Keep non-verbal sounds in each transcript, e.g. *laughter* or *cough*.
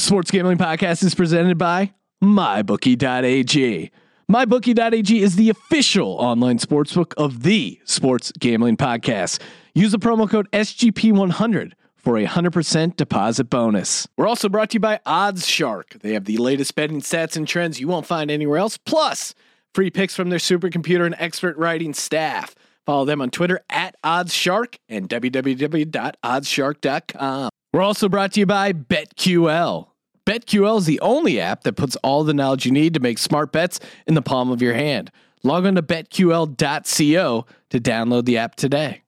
The Sports Gambling Podcast is presented by MyBookie.ag. MyBookie.ag is the official online sportsbook of the Sports Gambling Podcast. Use the promo code SGP100 for a 100% deposit bonus. We're also brought to you by Odds Shark. They have the latest betting stats and trends you won't find anywhere else, plus free picks from their supercomputer and expert writing staff. Follow them on Twitter at OddsShark and www.oddshark.com. We're also brought to you by BetQL. BetQL is the only app that puts all the knowledge you need to make smart bets in the palm of your hand. Log on to betql.co to download the app today.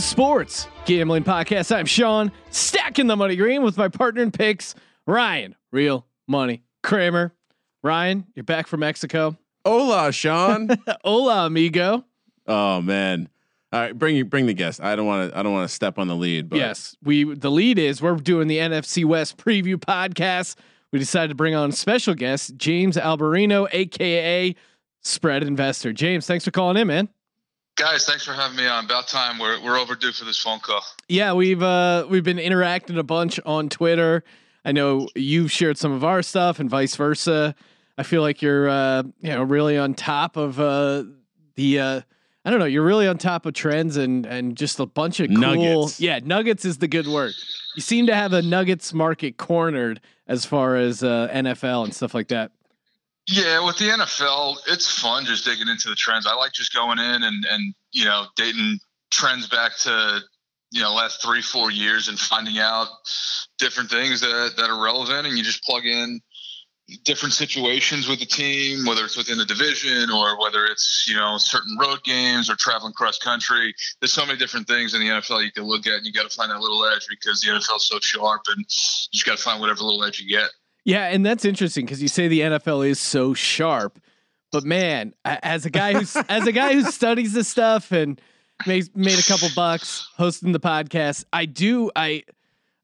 The Sports Gambling Podcast. I'm Sean, stacking the money green with my partner in picks, Ryan. Real money Kramer. Ryan, you're back from Mexico. Hola, Sean. *laughs* Hola, amigo. oh man. All right, bring you bring the guest. I don't want to I don't want to step on the lead, but Yes, we the lead is we're doing the NFC West preview podcast. We decided to bring on a special guest, James Alberino, aka Spread Investor. James, thanks for calling in, man. Guys, thanks for having me on. About time. We're we're overdue for this phone call. Yeah, we've uh we've been interacting a bunch on Twitter. I know you've shared some of our stuff and vice versa. I feel like you're uh you know really on top of uh the uh I don't know, you're really on top of trends and and just a bunch of cool Nuggets. Yeah, nuggets is the good word. You seem to have a nuggets market cornered as far as uh NFL and stuff like that. Yeah, with the NFL, it's fun just digging into the trends. I like just going in and and you know dating trends back to you know last three four years and finding out different things that that are relevant, and you just plug in different situations with the team, whether it's within the division or whether it's you know certain road games or traveling cross country. There's so many different things in the NFL you can look at, and you got to find that little edge because the NFL's so sharp, and you just got to find whatever little edge you get. Yeah, and that's interesting because you say the NFL is so sharp, but man, as a guy who's *laughs* as a guy who studies this stuff and made made a couple bucks hosting the podcast, I do I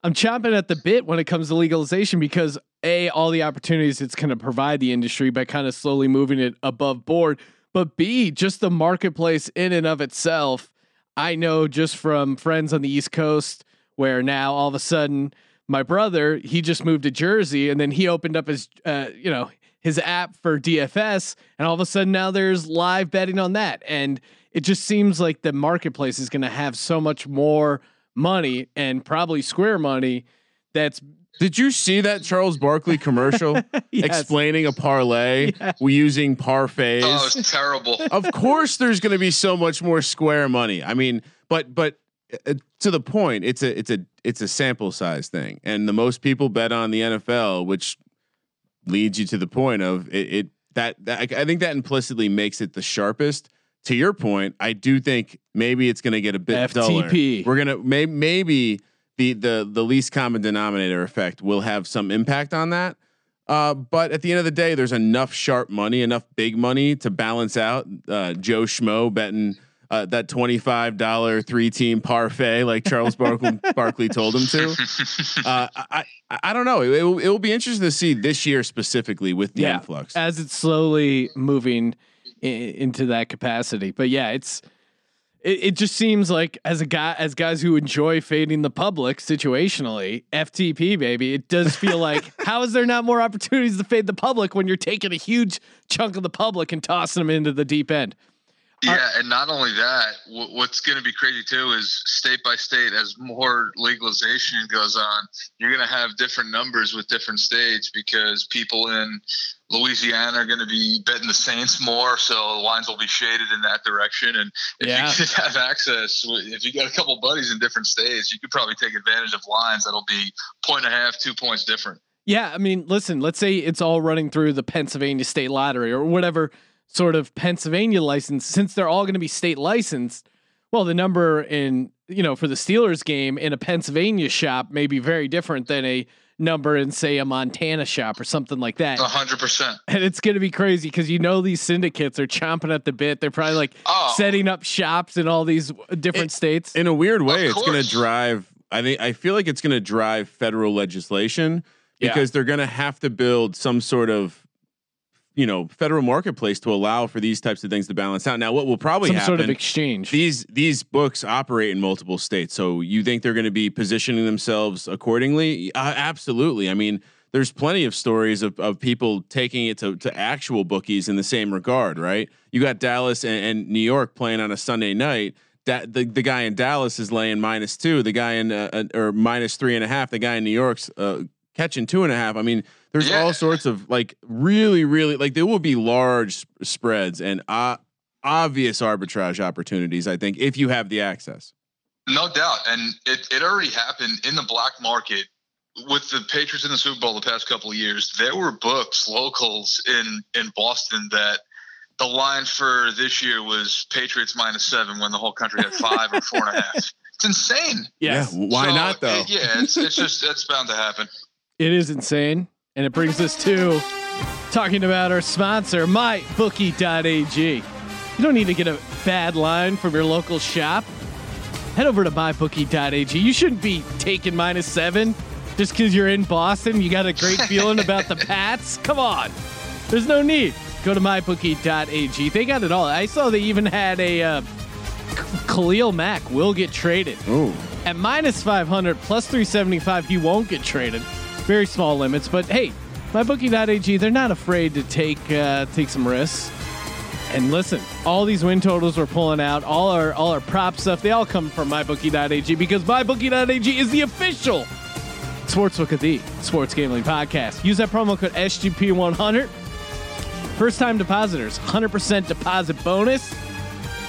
I'm chomping at the bit when it comes to legalization because a all the opportunities it's going to provide the industry by kind of slowly moving it above board, but b just the marketplace in and of itself. I know just from friends on the East Coast where now all of a sudden my brother he just moved to Jersey and then he opened up his uh, you know his app for DFS and all of a sudden now there's live betting on that and it just seems like the marketplace is going to have so much more money and probably square money that's did you see that Charles Barkley commercial *laughs* Yes. explaining a parlay we using parfaits? Oh, it's terrible. of course there's going to be so much more square money. I mean, but but to the point, it's a it's a it's a sample size thing, and the most people bet on the NFL, which leads you to the point of it. it that, that I think that implicitly makes it the sharpest. To your point, I do think maybe it's going to get a bit FTP. duller. We're gonna may, maybe the the the least common denominator effect will have some impact on that. Uh, but at the end of the day, there's enough sharp money, enough big money to balance out uh, Joe Schmo betting uh, that twenty five dollar three team parfait like Charles Barkley, *laughs* Barkley told him to. *laughs* Uh, I, I don't know. It, it, will, it will be interesting to see this year specifically with the yeah influx. as it's slowly moving i- into that capacity but yeah it's it, it just seems like as a guy as guys who enjoy fading the public situationally ftp baby it does feel like *laughs* how is there not more opportunities to fade the public when you're taking a huge chunk of the public and tossing them into the deep end Uh, yeah, and not only that, what's going to be crazy too is state by state, as more legalization goes on, you're going to have different numbers with different states because people in Louisiana are going to be betting the Saints more, so the lines will be shaded in that direction. And if Yeah. you *laughs* could have access, if you got a couple buddies in different states, you could probably take advantage of lines that'll be point and a half, two points different. Yeah, I mean, listen, let's say it's all running through the Pennsylvania State Lottery or whatever sort of Pennsylvania license. Since they're all going to be state licensed, well, the number in you know for the Steelers game in a Pennsylvania shop may be very different than a number in say a Montana shop or something like that. A hundred percent. And it's going to be crazy because you know these syndicates are chomping at the bit. They're probably like Oh. setting up shops in all these different states. In a weird way, it's gonna drive. I think I feel like it's going to drive federal legislation Yeah. because they're going to have to build some sort of, you know, federal marketplace to allow for these types of things to balance out. Now, what will probably Some happen? sort of exchange. these these books operate in multiple states, so you think they're going to be positioning themselves accordingly? Uh, absolutely. I mean, there's plenty of stories of, of people taking it to, to actual bookies in the same regard, right? You got Dallas and, and New York playing on a Sunday night. That the, the guy in Dallas is laying minus two. The guy in uh, uh, or minus three and a half. The guy in New York's uh, catching two and a half. I mean, there's Yeah. all sorts of like really, really like there will be large sp- spreads and uh, obvious arbitrage opportunities. I think if you have the access. No doubt. And it, it already happened in the black market with the Patriots in the Super Bowl the past couple of years. There were books, locals in, in Boston that the line for this year was Patriots minus seven when the whole country had five or four and a half. *laughs* It's insane. yes. Yeah, why So, not though? it- yeah, it's, it's just, that's bound to happen. It is insane. And it brings us to talking about our sponsor, mybookie.ag. You don't need to get a bad line from your local shop. Head over to mybookie.ag. You shouldn't be taking minus seven just because you're in Boston. You got a great *laughs* feeling about the Pats. Come on. There's no need. Go to mybookie.ag. They got it all. I saw they even had a uh, Khalil Mack will get traded. Oh, At minus 500 plus 375, he won't get traded. Very small limits, but hey, mybookie.ag, they're not afraid to take uh, take some risks. And listen, all these win totals we're pulling out, all our all our prop stuff, they all come from mybookie.ag because mybookie.ag is the official sportsbook of the Sports Gambling Podcast. Use that promo code SGP100. First time depositors, 100% deposit bonus.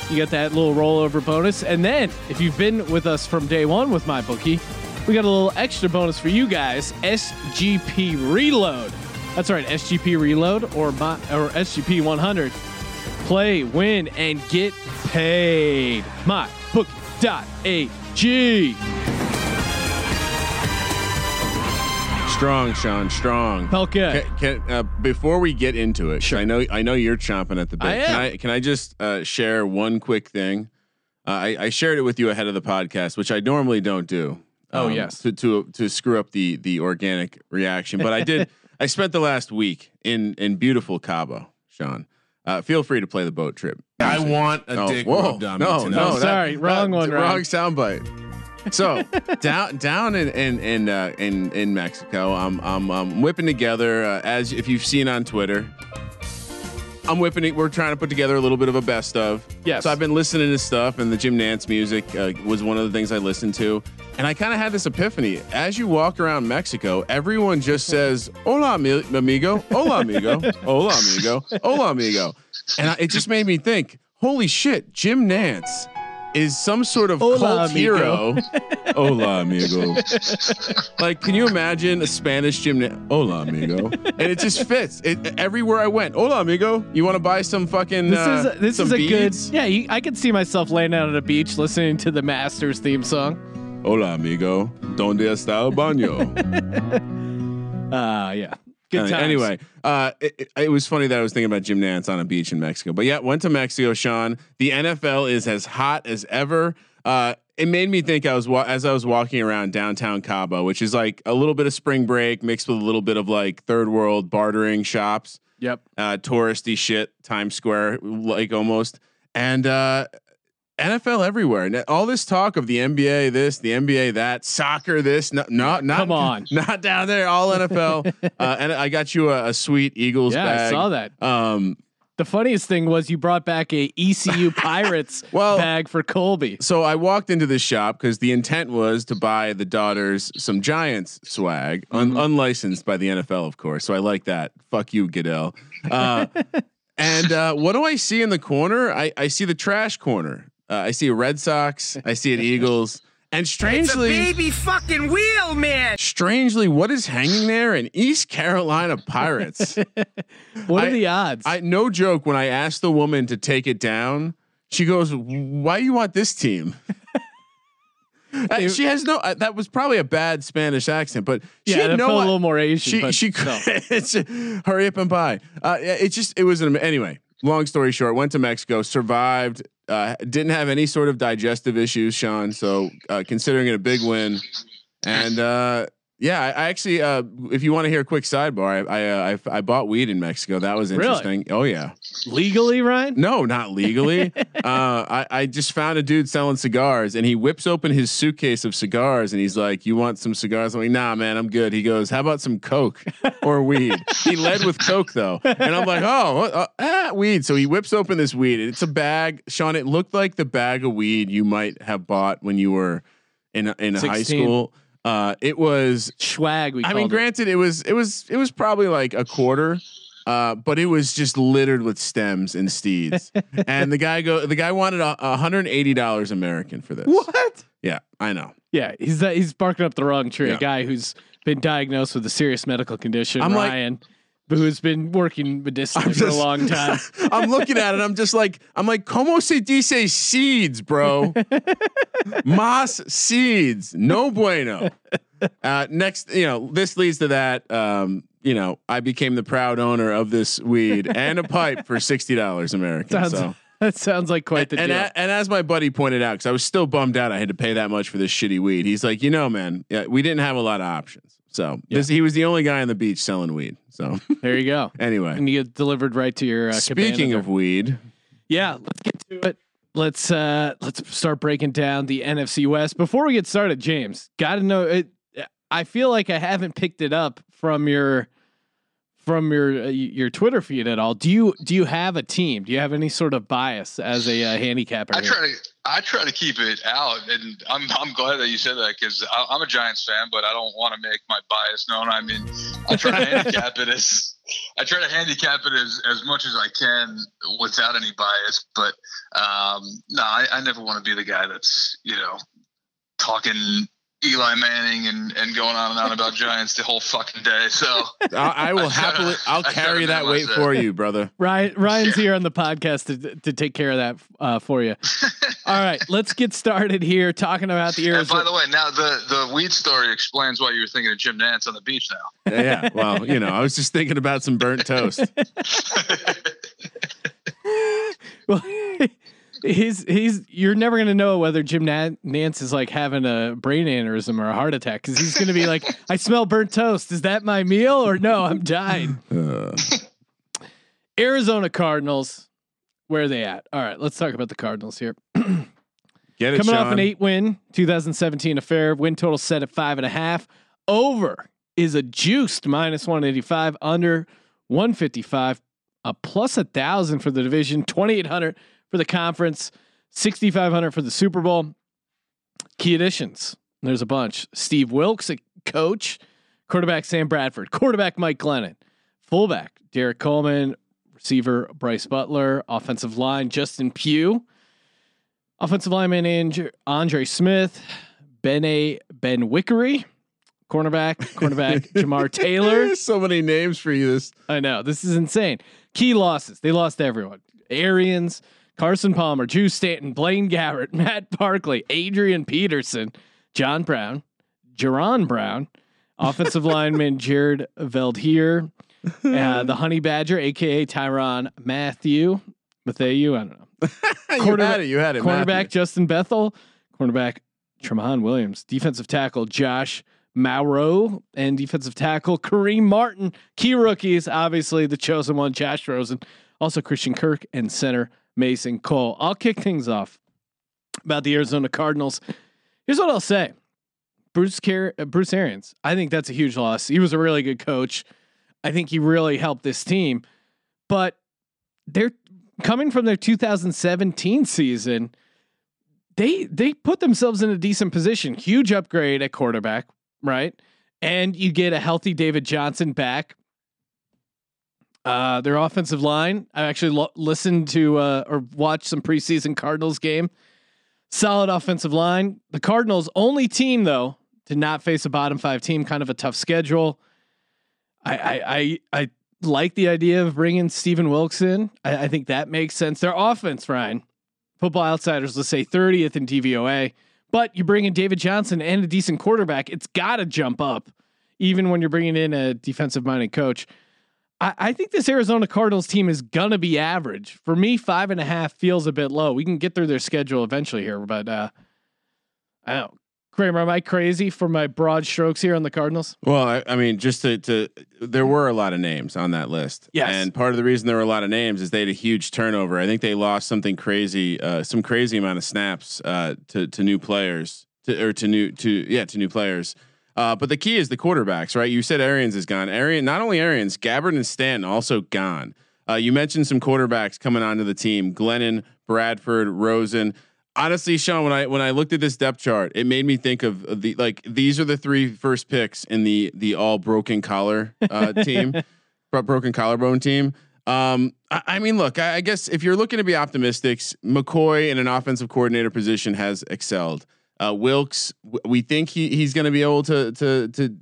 You get that little rollover bonus. And then if you've been with us from day one with my bookie, we got a little extra bonus for you guys. SGP Reload. That's right, SGP Reload or my, or SGP 100. Play, win, and get paid. My bookie.ag. strong, Sean, strong. Felt good. Can, can, uh, before we get into it, Sure. I know I know you're chomping at the bit. I Can. I can I just uh, share one quick thing? Uh, I, I shared it with you ahead of the podcast, which I normally don't do. Um, Oh, yes. to to to screw up the the organic reaction, but I did. *laughs* I spent the last week in in beautiful Cabo, Sean. Uh, feel free to play the boat trip. I music. want a Oh, dick whoa. rubbed on no, me tonight. no, sorry. Wrong one, Wrong Ryan. soundbite. So *laughs* down down in in in uh, in, in Mexico, I'm I'm, I'm whipping together uh, as if you've seen on Twitter. I'm whipping it. We're trying to put together a little bit of a best of. Yes. So I've been listening to stuff, and the Jim Nantz music uh, was one of the things I listened to. And I kind of had this epiphany. As you walk around Mexico, everyone just says, Hola, ami- amigo. Hola, amigo. Hola, amigo. Hola, amigo. And I, it just made me think, holy shit, Jim Nantz is some sort of Hola, cult amigo. hero. Hola, amigo. like, can you imagine a Spanish Jim Nantz? Hola, amigo. And it just fits. It, everywhere I went, hola, amigo. You want to buy some fucking This uh, is this some is a beads? good yeah. You, I could see myself laying out on a beach listening to the Masters theme song. Hola, amigo. Donde está el baño? Uh *laughs* yeah, good times. anyway, uh, it, it- it was funny that I was thinking about Jim Nantz on a beach in Mexico. But yeah, went to Mexico, Sean. The NFL is as hot as ever. Uh, it made me think I was wa- as I was walking around downtown Cabo, which is like a little bit of spring break mixed with a little bit of like third world bartering shops, Yep. uh, touristy shit, Times Square, like almost, and uh, NFL everywhere. And all this talk of the NBA, this, the NBA, that, soccer, this, no, not, not, Come on. *laughs* not down there, all NFL. *laughs* uh, and I got you a, a sweet Eagles Yeah, bag. I saw that. Um, The funniest thing was you brought back a ECU *laughs* Pirates Well- bag for Colby. so I walked into the shop because the intent was to buy the daughters some Giants swag, un- Mm-hmm. unlicensed by the NFL, of course. So I like that. Fuck you, Goodell. Uh, and uh, what do I see in the corner? I, I see the trash corner. Uh, I see a Red Sox. I see an Eagles. And *laughs* strangely, baby fucking wheel, man. strangely, what is hanging there? An East Carolina Pirates. *laughs* What are I- the odds? I no joke. When I asked the woman to take it down, she goes, "Why do you want this team?" *laughs* Uh, she has no. Uh, that was probably a bad Spanish accent, but she yeah, had that no. felt a i- little more Asian. she but she no. it's hurry up and buy. Uh, it just it was an anyway. Long story short, went to Mexico, survived, uh, didn't have any sort of digestive issues, Sean. So uh, considering it a big win, and uh, yeah, I, actually, uh, if you want to hear a quick sidebar, I I, uh, I I bought weed in Mexico. That was Really? interesting. Oh yeah, legally, Ryan. no, not legally. *laughs* uh, I, I just found a dude selling cigars and he whips open his suitcase of cigars and he's like, You want some cigars? I'm like, Nah, man, I'm good. He goes, How about some Coke or weed? he led with Coke though. And I'm like, Oh, uh, ah, weed. So he whips open this weed. It's a bag. Sean, it looked like the bag of weed you might have bought when you were in, in high school. Uh, it was Swag. We I mean, granted, it was it was it was probably like a quarter, uh, but it was just littered with stems and steeds. *laughs* and the guy go the guy wanted a, a hundred and eighty dollars American for this. What? Yeah, I know. Yeah, he's he's barking up the wrong tree. Yeah. A guy who's been diagnosed with a serious medical condition, I'm like- Ryan, who's been working medicinally I'm for a long time. *laughs* I'm looking at it. I'm just like I'm like como se dice seeds, bro. *laughs* Mas seeds, no bueno. Uh, next, you know, this leads to that. Um, you know, I became the proud owner of this weed and a pipe for sixty dollars American. Sounds so. *laughs* that sounds like quite the and, deal. a- and as my buddy pointed out, because I was still bummed out, I had to pay that much for this shitty weed. He's like, you know, man, yeah, we didn't have a lot of options. So this, he was the only guy on the beach selling weed. So *laughs* there you go. anyway, And you get delivered right to your. Uh, speaking of weed, yeah, let's get to it. Let's uh let's start breaking down the NFC West. Before we get started, James, got to know it. I feel like I haven't picked it up from your from your uh, your Twitter feed at all. Do you do you have a team? Do you have any sort of bias as a uh, handicapper? I here? try to I try to keep it out, and I'm I'm glad that you said that because I'm a Giants fan, but I don't want to make my bias known. I mean, I try to handicap it as I try to handicap it as, as much as I can without any bias. But um, no, I, I never want to be the guy that's you know talking Eli Manning and, and going on and on about Giants the whole fucking day. So I, I will I try to- happily, *laughs* I'll I carry that weight minimize for you, brother. *laughs* Ryan Ryan's here on the podcast to to take care of that uh, for you. *laughs* All right, let's get started here talking about the and by the way, now the the weed story explains why you were thinking of Jim Nantz on the beach now. Yeah, well, you know, I was just thinking about some burnt toast. Well, he's he's you're never gonna know whether Jim Na- Nantz is like having a brain aneurysm or a heart attack because he's gonna be like, *laughs* I smell burnt toast. Is that my meal or no? I'm dying. *laughs* Uh, Arizona Cardinals, where are they at? All right, let's talk about the Cardinals here. *clears throat* get it, Coming off an eight win 2017 affair, win total set at five and a half. Over is a juiced minus 185, under 155, a plus a thousand for the division, 2,800 for the conference, 6,500 for the Super Bowl. Key additions. There's a bunch. Steve Wilks, a coach, quarterback Sam Bradford, quarterback Mike Glennon, fullback Derrick Coleman, receiver Brice Butler, offensive line Justin Pugh. Offensive lineman Andre, Andre Smith, Bene Ben Wickery, cornerback, cornerback *laughs* Jamar Taylor. *laughs* So many names for you. This I know this is insane. Key losses. They lost everyone. Arians, Carson Palmer, Drew Stanton, Blaine Gabbert, *laughs* Matt Barkley, Adrian Peterson, John Brown, Jaron Brown, offensive *laughs* lineman Jared Veldheer, uh, the *laughs* Honey Badger, aka Tyrann Mathieu, Matthew. I don't know. you had it. You had it. Cornerback Matthew. Justin Bethel, cornerback Tramon Williams, defensive tackle Josh Mauro, and defensive tackle Kareem Martin. Key rookies, obviously the chosen one, Josh Rosen, also Christian Kirk, and center Mason Cole. I'll kick things off about the Arizona Cardinals. Here's what I'll say. Bruce Car- uh, Bruce Arians. I think that's a huge loss. He was a really good coach. I think he really helped this team. But they're coming from their 2017 season. They they put themselves in a decent position. Huge upgrade at quarterback, right? And you get a healthy David Johnson back. Uh, their offensive line. I actually lo- listened to uh, or watched some preseason Cardinals game. Solid offensive line. The Cardinals only team though to not face a bottom five team. Kind of a tough schedule. I I I, I like the idea of bringing Stephen Wilks in. I, I think that makes sense. Their offense, Ryan, Football Outsiders, let's say 30th in DVOA, but you bring in David Johnson and a decent quarterback. It's got to jump up, even when you're bringing in a defensive minded coach. I, I think this Arizona Cardinals team is gonna be average. For me, five and a half feels a bit low. We can get through their schedule eventually here, but uh, I don't. Kramer, am I crazy for my broad strokes here on the Cardinals? Well, I, I, mean, just to, to there were a lot of names on that list. Yes. And part of the reason there were a lot of names is they had a huge turnover. I think they lost something crazy, uh, some crazy amount of snaps uh, to to new players, to, or to new to yeah to new players. Uh, but the key is the quarterbacks, right? You said Arians is gone. Arian, not only Arians, Gabbert and Stanton also gone. Uh, you mentioned some quarterbacks coming onto the team: Glennon, Bradford, Rosen honestly, Sean, when I when I looked at this depth chart, it made me think of the like these are the three first picks in the the all broken collar uh, *laughs* team, broken collarbone team. Um, I, I mean, look, I, I, guess if you're looking to be optimistic, McCoy in an offensive coordinator position has excelled. Uh, Wilks, we think he he's going to be able to to to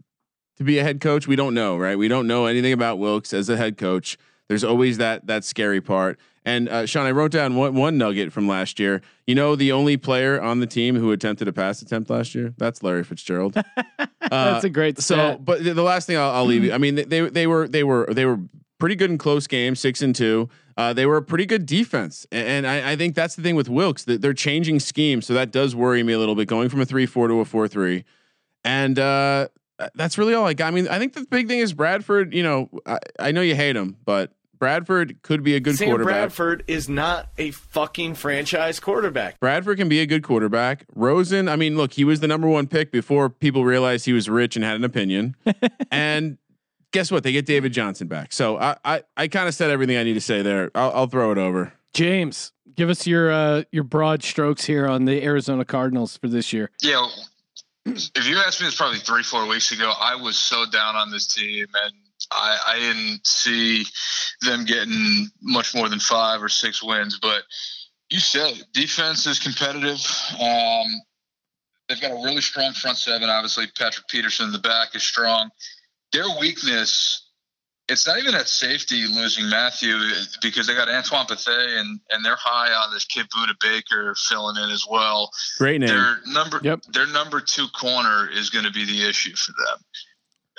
to be a head coach. We don't know, right? We don't know anything about Wilks as a head coach. There's always that that scary part. And uh, Sean, I wrote down one, one nugget from last year. You know, the only player on the team who attempted a pass attempt last year, that's Larry Fitzgerald. *laughs* that's uh, a great. Stat. So, but the, the last thing I'll, I'll leave you. I mean, they they were they were they were pretty good in close games, six and two. Uh, they were a pretty good defense, and, and I, I, think that's the thing with Wilks that they're changing schemes, so that does worry me a little bit, going from a three four to a four three, and uh, that's really all I got. I mean, I think the big thing is Bradford. You know, I, I know you hate him, but Bradford could be a good Sam quarterback. Bradford is not a fucking franchise quarterback. Bradford can be a good quarterback. Rosen, I mean, look, he was the number one pick before people realized he was rich and had an opinion. *laughs* and guess what? They get David Johnson back. So I I, I kind of said everything I need to say there. I'll, I'll throw it over. James, give us your uh, your broad strokes here on the Arizona Cardinals for this year. Yeah. *clears throat* If you asked me this probably three, four weeks ago, I was so down on this team and I, I didn't see them getting much more than five or six wins. But you said defense is competitive. Um, they've got a really strong front seven. Obviously, Patrick Peterson in the back is strong. Their weakness, it's not even at safety losing Mathieu because they got Antoine Bethea and and they're high on this kid Budda Baker filling in as well. Great name. Their number, yep. their number two corner is going to be the issue for them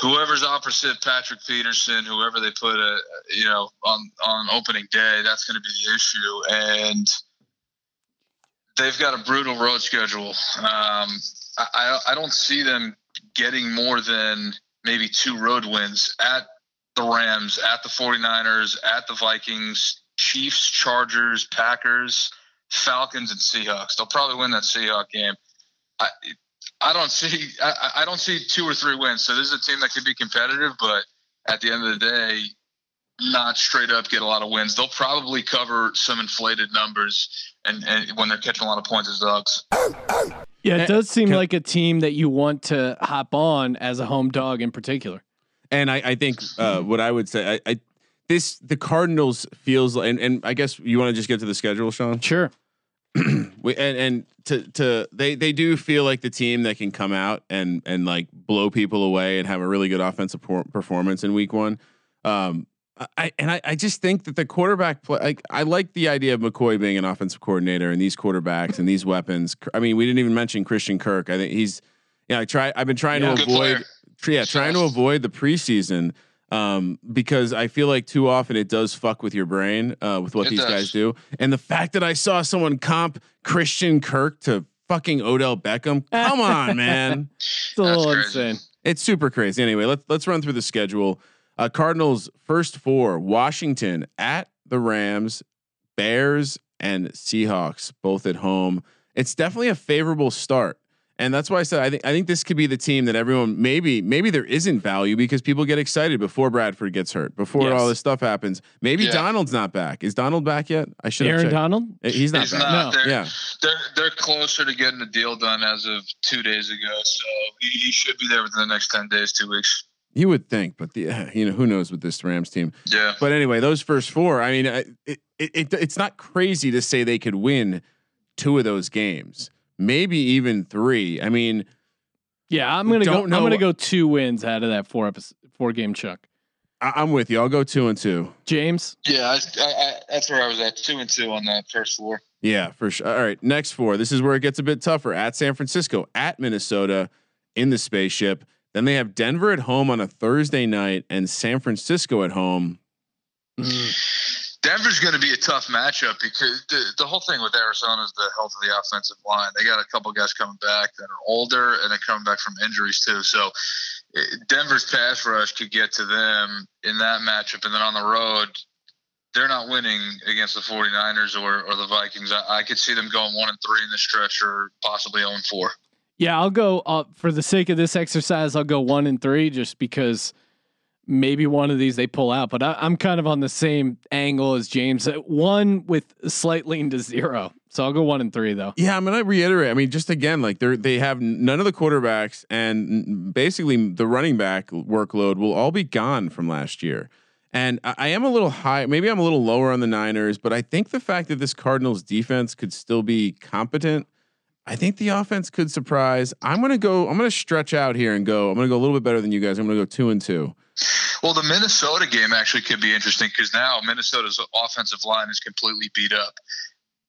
whoever's opposite Patrick Peterson, whoever they put a you know on on opening day, that's going to be the issue. And they've got a brutal road schedule. Um, I I don't see them getting more than maybe two road wins at the Rams, at the 49ers, at the Vikings, Chiefs, Chargers, Packers, Falcons, and Seahawks. They'll probably win that Seahawk game. I, I don't see I, I don't see two or three wins. So this is a team that could be competitive, but at the end of the day, not straight up get a lot of wins. They'll probably cover some inflated numbers and, and when they're catching a lot of points as dogs. Yeah, it does seem like a team that you want to hop on as a home dog in particular. And I, I think uh, what I would say, I, I this the Cardinals feels like, and, and I guess you want to just get to the schedule, Sean. Sure. *clears throat* we, and and to to they they do feel like the team that can come out and and like blow people away and have a really good offensive por- performance in week one. Um, I and I, I just think that the quarterback play. Like, I like the idea of McCoy being an offensive coordinator and these quarterbacks and these weapons. I mean, we didn't even mention Christian Kirk. I think he's yeah. I try. I've been trying yeah, to avoid. Yeah, trying to avoid the preseason um, because I feel like too often it does fuck with your brain uh, with what it these does. guys do. And the fact that I saw someone comp Christian Kirk to fucking Odell Beckham, come on, man, *laughs* it's a little insane. It's super crazy. Anyway, let's let's run through the schedule. Uh, Cardinals first four: Washington at the Rams, Bears, and Seahawks, both at home. It's definitely a favorable start. And that's why I said I think I think this could be the team that everyone maybe maybe there isn't value because people get excited before Bradford gets hurt, before yes. all this stuff happens. Maybe yeah. Donald's not back. Is Donald back yet? I should. Aaron checked. Donald? Uh, he's not He's back. Not. No. They're, yeah, they're they're closer to getting the deal done as of two days ago, so he, he should be there within the next ten days, two weeks. You would think, but the *sighs* you know who knows with this Rams team. Yeah. But anyway, those first four. I mean, it, it, it it's not crazy to say they could win two of those games. maybe even three. I mean, Yeah, I'm gonna go. Don't I'm gonna go two wins out of that four episode, four game chunk. I- I'm with you. I'll go two and two. James, Yeah, I, I, I, that's where I was at, two and two on that first floor. Yeah, for sure. All right, next four. This is where it gets a bit tougher. At San Francisco, at Minnesota, in the spaceship. Then they have Denver at home on a Thursday night, and San Francisco at home. *sighs* Denver's going to be a tough matchup because the, the whole thing with Arizona is the health of the offensive line. They got a couple guys coming back that are older and they're coming back from injuries too. So eh, Denver's pass rush could get to them in that matchup. And then on the road, they're not winning against the 49ers or, or the Vikings. I, I could see them going one and three in the stretch or possibly 0 and four. Yeah, I'll go. Uh, for the sake of this exercise, I'll go one and three, just because maybe one of these they pull out. But I, I'm kind of on the same angle as James. Uh, One with slight lean to zero, so I'll go one and three though. Yeah, I'm gonna reiterate. I mean, just again, like they're they have none of the quarterbacks, and basically the running back workload will all be gone from last year. And I, I am a little high. Maybe I'm a little lower on the Niners, but I think the fact that this Cardinals defense could still be competent. I think the offense could surprise. I'm gonna go. I'm gonna stretch out here and go. I'm gonna go a little bit better than you guys. I'm gonna go two and two. Well, the Minnesota game actually could be interesting because now Minnesota's offensive line is completely beat up.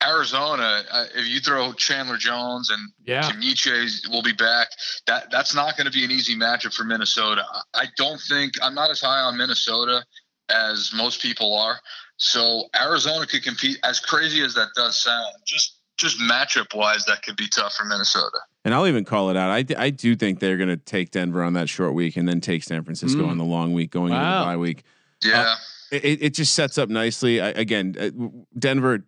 Arizona, uh, if you throw Chandler Jones and Yeah, Kimiche will be back, that that's not going to be an easy matchup for Minnesota. I- I don't think I'm not as high on Minnesota as most people are. So Arizona could compete. As crazy as that does sound, just just matchup wise, that could be tough for Minnesota. And I'll even call it out. I, I do think they're going to take Denver on that short week and then take San Francisco Mm. on the long week going into the bye week. Yeah. It, it just sets up nicely. I, again, uh, Denver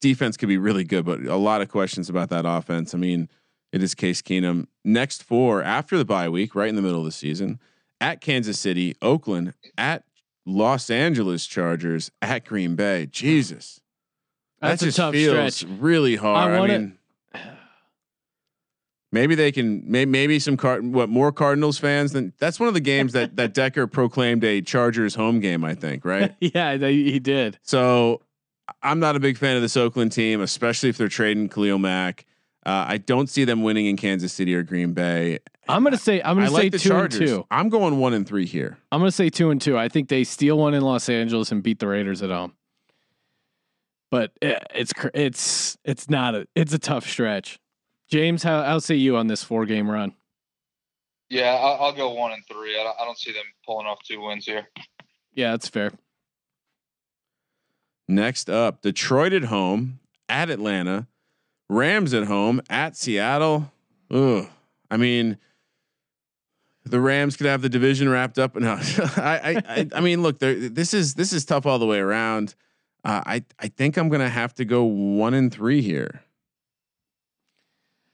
defense could be really good, but a lot of questions about that offense. I mean, it is Case Keenum. Next four after the bye week, right in the middle of the season, at Kansas City, Oakland, at Los Angeles Chargers, at Green Bay. Jesus, that's that a just tough feels stretch. really hard. I, wanna- mean, maybe they can. Maybe, maybe some card. What more Cardinals fans than that's one of the games that that *laughs* Decker proclaimed a Chargers home game. I think right. *laughs* yeah, they, he did. So I'm not a big fan of this Oakland team, especially if they're trading Khalil Mack. Uh, I don't see them winning in Kansas City or Green Bay. I'm gonna say I'm gonna say like two Chargers. and two. I'm going one and three here. I'm gonna say two and two. I think they steal one in Los Angeles and beat the Raiders at home. But eh, it's it's it's not a it's a tough stretch. James, how I'll see you on this four game run? Yeah, I'll, I'll go one and three. I don't, I don't see them pulling off two wins here. Yeah, that's fair. Next up, Detroit at home, at Atlanta, Rams at home, at Seattle. Ugh. I mean, the Rams could have the division wrapped up. No, *laughs* I, I, I, I mean, look, there- this is this is tough all the way around. Uh, I, I think I'm gonna have to go one and three here.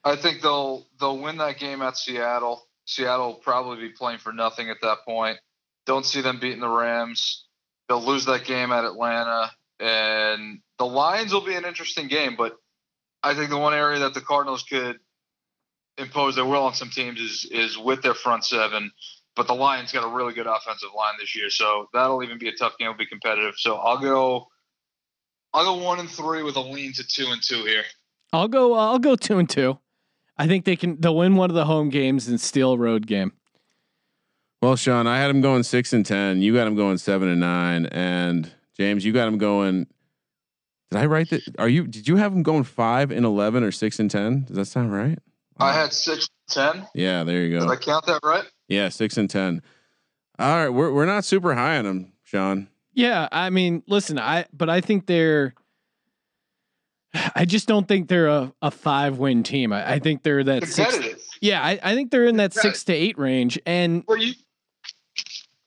I think they'll they'll win that game at Seattle. Seattle will probably be playing for nothing at that point. Don't see them beating the Rams. They'll lose that game at Atlanta, and the Lions will be an interesting game. But I think the one area that the Cardinals could impose their will on some teams is is with their front seven. But the Lions got a really good offensive line this year, so that'll even be a tough game. It'll be competitive. So I'll go. I'll go one and three with a lean to two and two here. I'll go. Uh, I'll go two and two. I think they can. They'll win one of the home games and steal a road game. Well, Sean, I had him going six and ten. You got him going seven and nine, and James, you got him going. Did I write that? Are you? Did you have him going five and eleven or six and ten? Does that sound right? I had six ten. Yeah, there you Did go. I count that right? Yeah, six and ten. All right, we're we're not super high on him, Sean. Yeah, I mean, listen, I but I think they're. I just don't think they're a, a five win team. I, I think they're that six. Yeah, I, I think they're in that six to eight range, and Well, you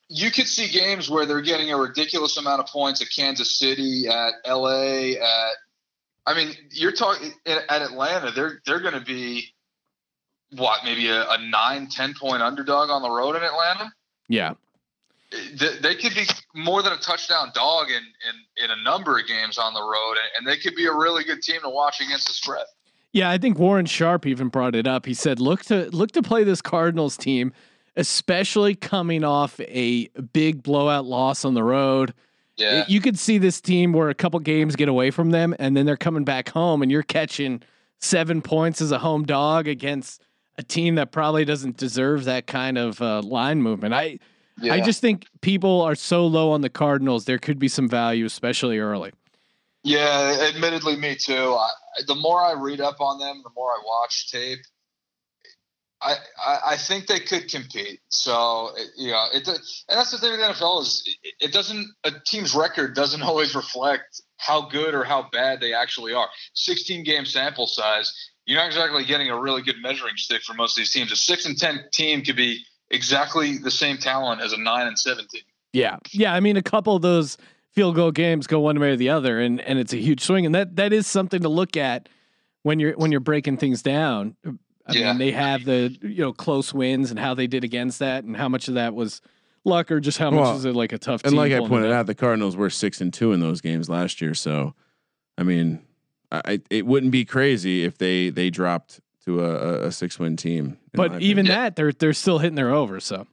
you could see games where they're getting a ridiculous amount of points at Kansas City, at LA, at I mean, you're talking at at Atlanta. They're they're going to be what maybe a, a nine, ten point underdog on the road in Atlanta. yeah, They, could be more than a touchdown dog in, in, in a number of games on the road, and, and they could be a really good team to watch against the spread. Yeah, I think Warren Sharp even brought it up. He said, "Look to look to play this Cardinals team, especially coming off a big blowout loss on the road. Yeah, You could see this team where a couple games get away from them, and then they're coming back home, and you're catching seven points as a home dog against a team that probably doesn't deserve that kind of uh, line movement. I Yeah. I just think people are so low on the Cardinals. There could be some value, especially early. Yeah, admittedly, me too. I, the more I read up on them, the more I watch tape. I, I, I think they could compete. So you know, it, and that's the thing with the NFL is it, it doesn't a team's record doesn't *laughs* always reflect how good or how bad they actually are. 16 game sample size, you're not exactly getting a really good measuring stick for most of these teams. A six and ten team could be exactly the same talent as a nine and seventeen. Yeah, yeah. I mean, a couple of those field goal games go one way or the other, and and it's a huge swing, and that that is something to look at when you're when you're breaking things down. I Yeah. mean, they have the you know close wins and how they did against that, and how much of that was luck or just how much Well, was it like a tough. And team like I pointed out? out, the Cardinals were six and two in those games last year. So, I mean, I, I- it wouldn't be crazy if they they dropped to a, a- a six win team. but even opinion. that, they're they're still hitting their over. So,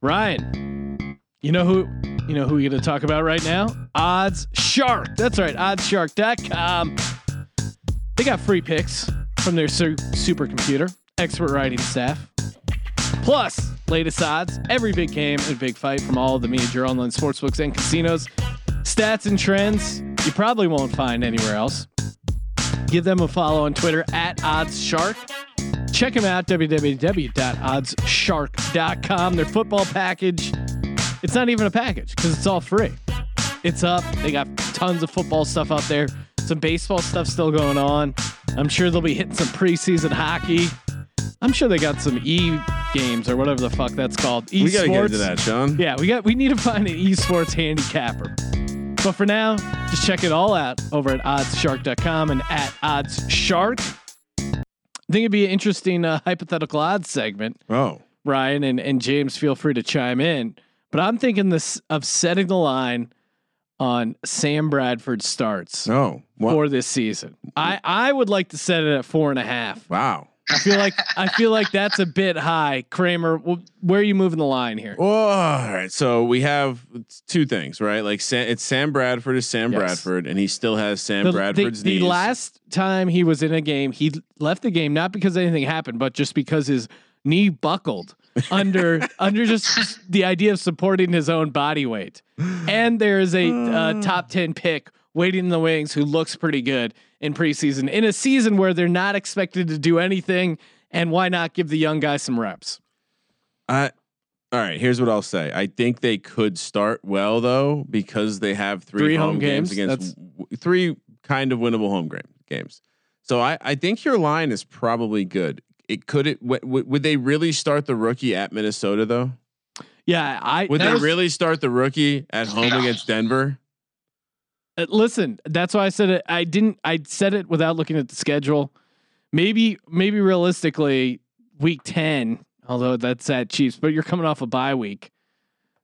Ryan, you know who you know who we're going to talk about right now? Odds Shark. That's right, OddsShark.com. They got free picks from their su- supercomputer, expert writing staff, plus latest odds, every big game and big fight from all the major online sportsbooks and casinos, stats and trends you probably won't find anywhere else. Give them a follow on Twitter at OddsShark. Check them out, www.oddsshark.com. Their football package, it's not even a package because it's all free. It's up. They got tons of football stuff out there. Some baseball stuff still going on. I'm sure they'll be hitting some preseason hockey. I'm sure they got some e games or whatever the fuck that's called. Esports. we got to get into that, Sean. Yeah, we got we need to find an esports handicapper. But for now, just check it all out over at oddsshark.com and at oddsshark. I think it'd be an interesting uh, hypothetical odds segment, Oh, Ryan and, and James. Feel free to chime in. But I'm thinking this of setting the line on Sam Bradford starts oh, what? for this season. I I would like to set it at four and a half. wow. I feel like I feel like that's a bit high. Kramer, where are you moving the line here? Well, all right. So we have two things, right? Like Sam, it's Sam Bradford is Sam Yes. Bradford, and he still has Sam the, the- Bradford's the knees. last time he was in a game, he left the game not because anything happened, but just because his knee buckled *laughs* under under just the idea of supporting his own body weight. And there is a uh, top ten pick waiting in the wings who looks pretty good in preseason in a season where they're not expected to do anything. And why not give the young guy some reps? I, all right. Here's what I'll say. I think they could start well though because they have three, Three home, home games, games, against w- three kind of winnable home gra- games. So I, I think your line is probably good. It could it w- w- would they really start the rookie at Minnesota though? Yeah, I Would they was- really start the rookie at home No. against Denver? Uh, listen, that's why I said it. I didn't. I said it without looking at the schedule. Maybe, maybe realistically, week ten. Although that's at Chiefs, but you're coming off a bye week.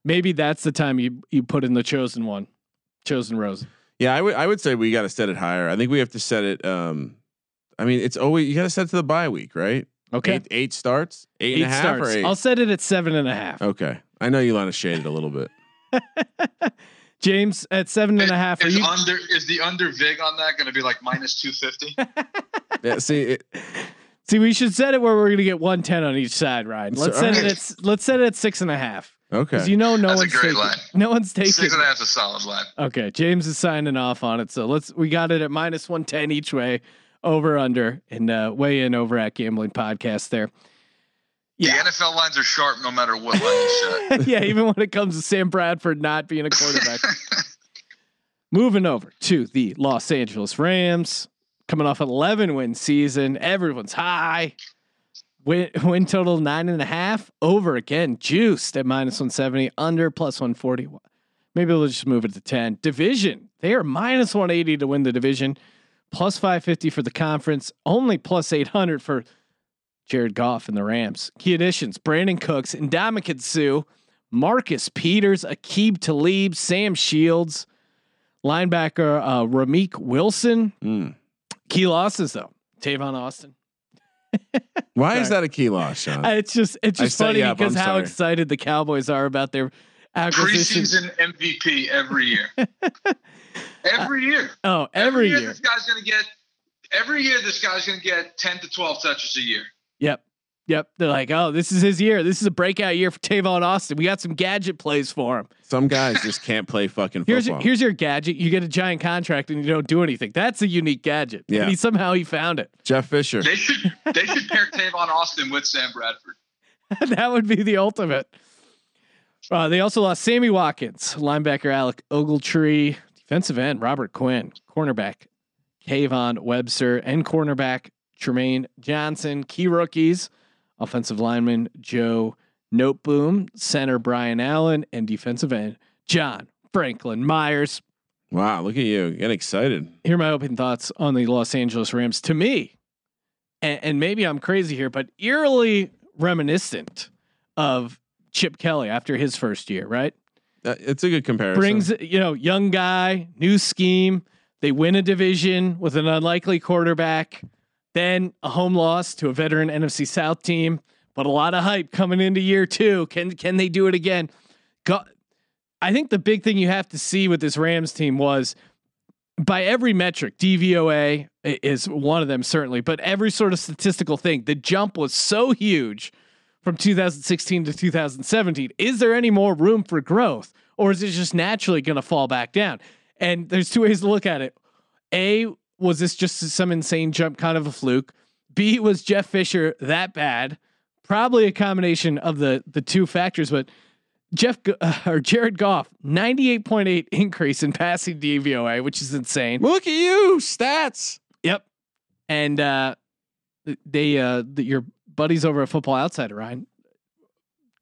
Maybe that's the time you you put in the chosen one, chosen rose. Yeah, I would I would say we got to set it higher. I think we have to set it. Um, I mean, it's always you got to set it to the bye week, right? Okay, Eight, eight starts, eight and eight starts. or eight. I'll set it at seven and a half. okay, I know you want to shade it a little bit. *laughs* James at seven and a half. Are Is you? under is the under vig on that going to be like minus two fifty? *laughs* Yeah, see, it, See, we should set it where we're going to get one ten on each side, Ryan. Let's set it at let's set it at six and a half okay. because you know no That's a one's great taking line. no one's taking Six and a half is a solid line. Okay, James is signing off on it. So let's we got it at minus one ten each way, over under, and uh, weigh in over at Gambling Podcast there. Yeah, The NFL lines are sharp no matter what line you set. *laughs* yeah. Even when it comes to Sam Bradford not being a quarterback. *laughs* Moving over to the Los Angeles Rams, coming off an eleven win season, everyone's high. Win, win total nine and a half. Over again, juiced at minus one seventy, under plus one forty. Maybe we'll just move it to ten. Division, they are minus one eighty to win the division, plus five fifty for the conference, only plus eight hundred for Jared Goff and the Rams. Key additions: Brandin Cooks, Ndamukong Suh, Marcus Peters, Aqib Talib, Sam Shields, linebacker uh, Ramik Wilson. Mm. Key losses though: Tavon Austin. Why is that a key loss, Sean? Uh, It's just it's just set funny up, because I'm how sorry. excited the Cowboys are about their acquisition. Preseason MVP every year. *laughs* every year. Oh, every year. this guy's going to get every year this guy's going to get 10 to 12 touches a year. Yep. Yep. They're like, oh, this is his year. This is a breakout year for Tavon Austin. We got some gadget plays for him. Some guys just can't play fucking Here's football. here's your gadget. You get a giant contract and you don't do anything. That's a unique gadget. Yeah. And he somehow he found it. Jeff Fisher. They should they should pair Tavon Austin with Sam Bradford. *laughs* that would be the ultimate. Uh, they also lost Sammy Watkins, linebacker Alec Ogletree, defensive end Robert Quinn, cornerback Kayvon Webster, and cornerback Trumaine Johnson. Key rookies, offensive lineman Joe Noteboom, center Brian Allen, and defensive end John Franklin Myers. Wow, look at you. Get excited. Here are my opening thoughts on the Los Angeles Rams. To me, and, and maybe I'm crazy here, but eerily reminiscent of Chip Kelly after his first year, right? Uh, it's a good comparison. Brings, you know, young guy, new scheme. They win a division with an unlikely quarterback, then a home loss to a veteran NFC South team, but a lot of hype coming into year two. Can can they do it again? Go, I think the big thing you have to see with this Rams team was by every metric, DVOA is one of them certainly, but every sort of statistical thing, the jump was so huge from 2016 to 2017. Is there any more room for growth, or is it just naturally going to fall back down? And there's two ways to look at it. A was this just some insane jump, kind of a fluke? B was Jeff Fisher that bad? Probably a combination of the the two factors, but Jeff uh, *laughs* or Jared Goff, 98.8 increase in passing DVOA, which is insane. Look at you, stats. Yep. And uh they uh the, your buddies over at Football Outsider, Ryan,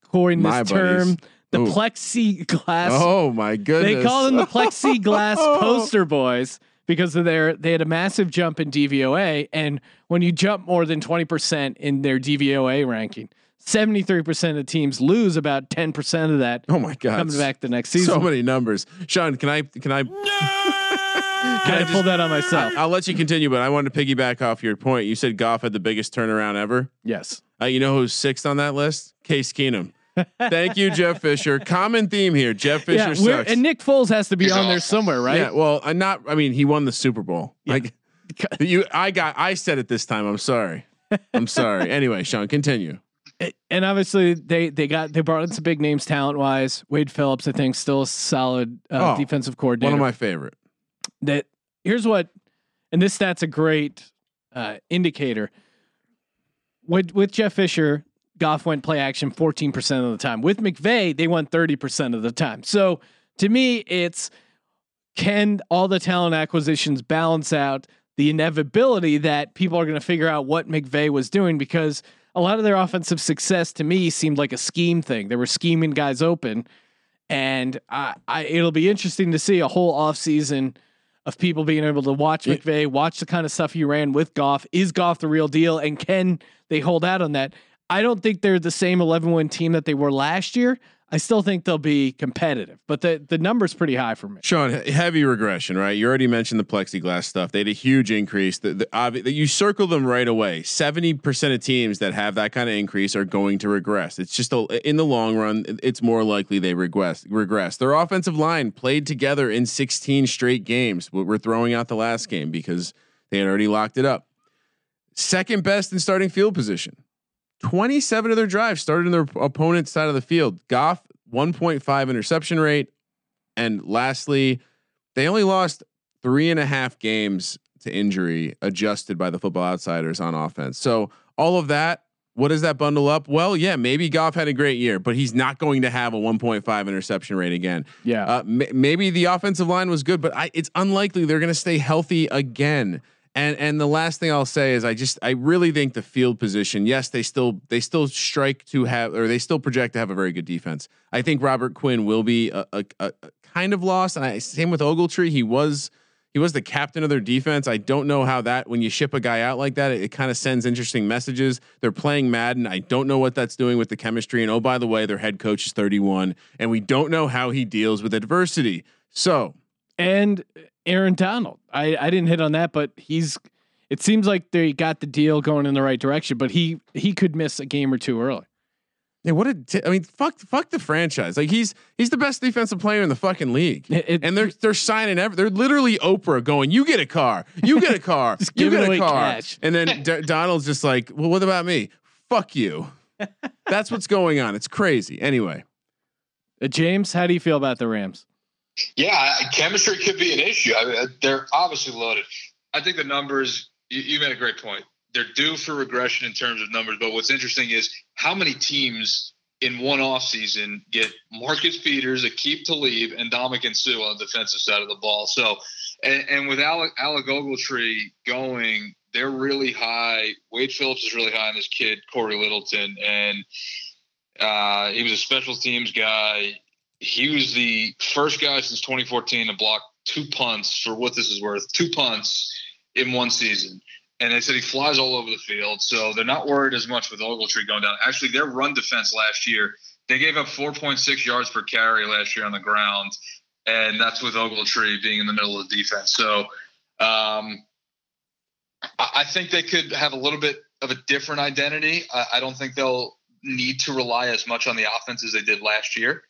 coined My this term buddies. the Ooh. plexiglass. Oh my goodness. they call them the plexiglass *laughs* poster boys because of their they had a massive jump in DVOA and when you jump more than 20% in their DVOA ranking, 73% of teams lose about 10% of that Oh my god. coming back the next season. So many numbers. Sean, can I can I *laughs* Can I pull that on myself? I'll let you continue, but I wanted to piggyback off your point. You said Goff had the biggest turnaround ever. yes. Uh, you know who's sixth on that list? Case Keenum. Thank you, Jeff Fisher. Common theme here. Jeff Fisher Yeah, sucks. and Nick Foles has to be He's on there somewhere, right? Yeah, well, I'm not. I mean, he won the Super Bowl. Like *laughs* you, I got. I said it this time. I'm sorry. I'm sorry. Anyway, Sean, continue. and obviously they they got they brought in some big names talent wise. Wade Phillips, I think, still a solid uh, Oh, defensive coordinator. One of my favorite. that here's what, and this stat's a great uh, indicator. With with Jeff Fisher, Goff went play action 14% of the time. With McVay, they went 30% of the time. So to me, it's can all the talent acquisitions balance out the inevitability that people are going to figure out what McVay was doing because a lot of their offensive success to me seemed like a scheme thing. They were scheming guys open. And I, I it'll be interesting to see a whole offseason of people being able to watch. McVay, watch the kind of stuff he ran with Goff. Is Goff the real deal? And can they hold out on that? I don't think they're the same 11 win team that they were last year. I still think they'll be competitive, but the the number's pretty high for me. Sean, heavy regression, right? You already mentioned the plexiglass stuff. They had a huge increase. The, the, obvi- you circle them right away. Seventy percent of teams that have that kind of increase are going to regress. It's just a, in the long run, it's more likely they regress. Regress. Their offensive line played together in sixteen straight games. We're throwing out the last game because they had already locked it up. Second best in starting field position. 27 of their drives started in their opponent's side of the field. Goff, 1.5 interception rate. And lastly, they only lost three and a half games to injury adjusted by the football outsiders on offense. So all of that, what does that bundle up? Well, yeah, maybe Goff had a great year, but he's not going to have a 1.5 interception rate again. Yeah. Uh, m- maybe the offensive line was good, but I, it's unlikely they're going to stay healthy again. And and the last thing I'll say is I just I really think the field position. Yes, they still they still strike to have or they still project to have a very good defense. I think Robert Quinn will be a, a, a kind of lost. And I same with Ogletree. He was he was the captain of their defense. I don't know how that when you ship a guy out like that, it, it kind of sends interesting messages. They're playing Madden. I don't know what that's doing with the chemistry. And oh, by the way, their head coach is 31, and we don't know how he deals with adversity. So and Aaron Donald. I, I didn't hit on that, but he's. It seems like they got the deal going in the right direction, but he he could miss a game or two early. Yeah, what a t- I mean, fuck, fuck the franchise. Like he's he's the best defensive player in the fucking league, It- it- and they're they're signing every. They're literally Oprah going, "You get a car, you get a car, *laughs* you get a car," cash. and then D- Donald's just like, "Well, what about me? Fuck you." *laughs* That's what's going on. It's crazy. Anyway, Uh, James, how do you feel about the Rams? Yeah, chemistry could be an issue. I mean, they're obviously loaded. I think the numbers. You, you made a great point. They're due for regression in terms of numbers. But what's interesting is how many teams in one offseason get Marcus Peters, Aqib Talib, and Ndamukong Suh on the defensive side of the ball. So, and, and with Alec, Alec Ogletree going, they're really high. Wade Phillips is really high on this kid, Cory Littleton, and uh, he was a special teams guy he was the first guy since 2014 to block two punts for what this is worth two punts in one season and they said he flies all over the field so they're not worried as much with ogletree going down actually their run defense last year they gave up 4.6 yards per carry last year on the ground and that's with ogletree being in the middle of the defense so um, I think they could have a little bit of a different identity. I don't think they'll need to rely as much on the offense as they did last year.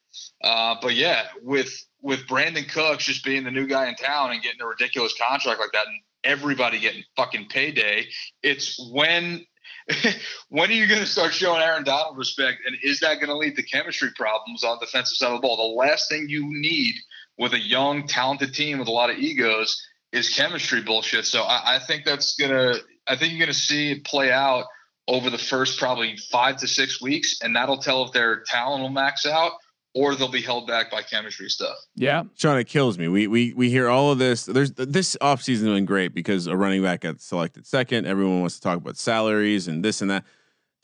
Uh, but yeah, with with Brandin Cooks just being the new guy in town and getting a ridiculous contract like that, and everybody getting fucking payday, it's when *laughs* when are you going to start showing Aaron Donald respect? And is that going to lead to chemistry problems on the defensive side of the ball? The last thing you need with a young, talented team with a lot of egos is chemistry bullshit. So I, I think that's gonna. I think you're gonna see it play out over the first probably five to six weeks, and that'll tell if their talent will max out or they'll be held back by chemistry stuff. Yeah. Sean, it kills me. We we we hear all of this. There's this offseason has been great because a running back got selected second. Everyone wants to talk about salaries and this and that.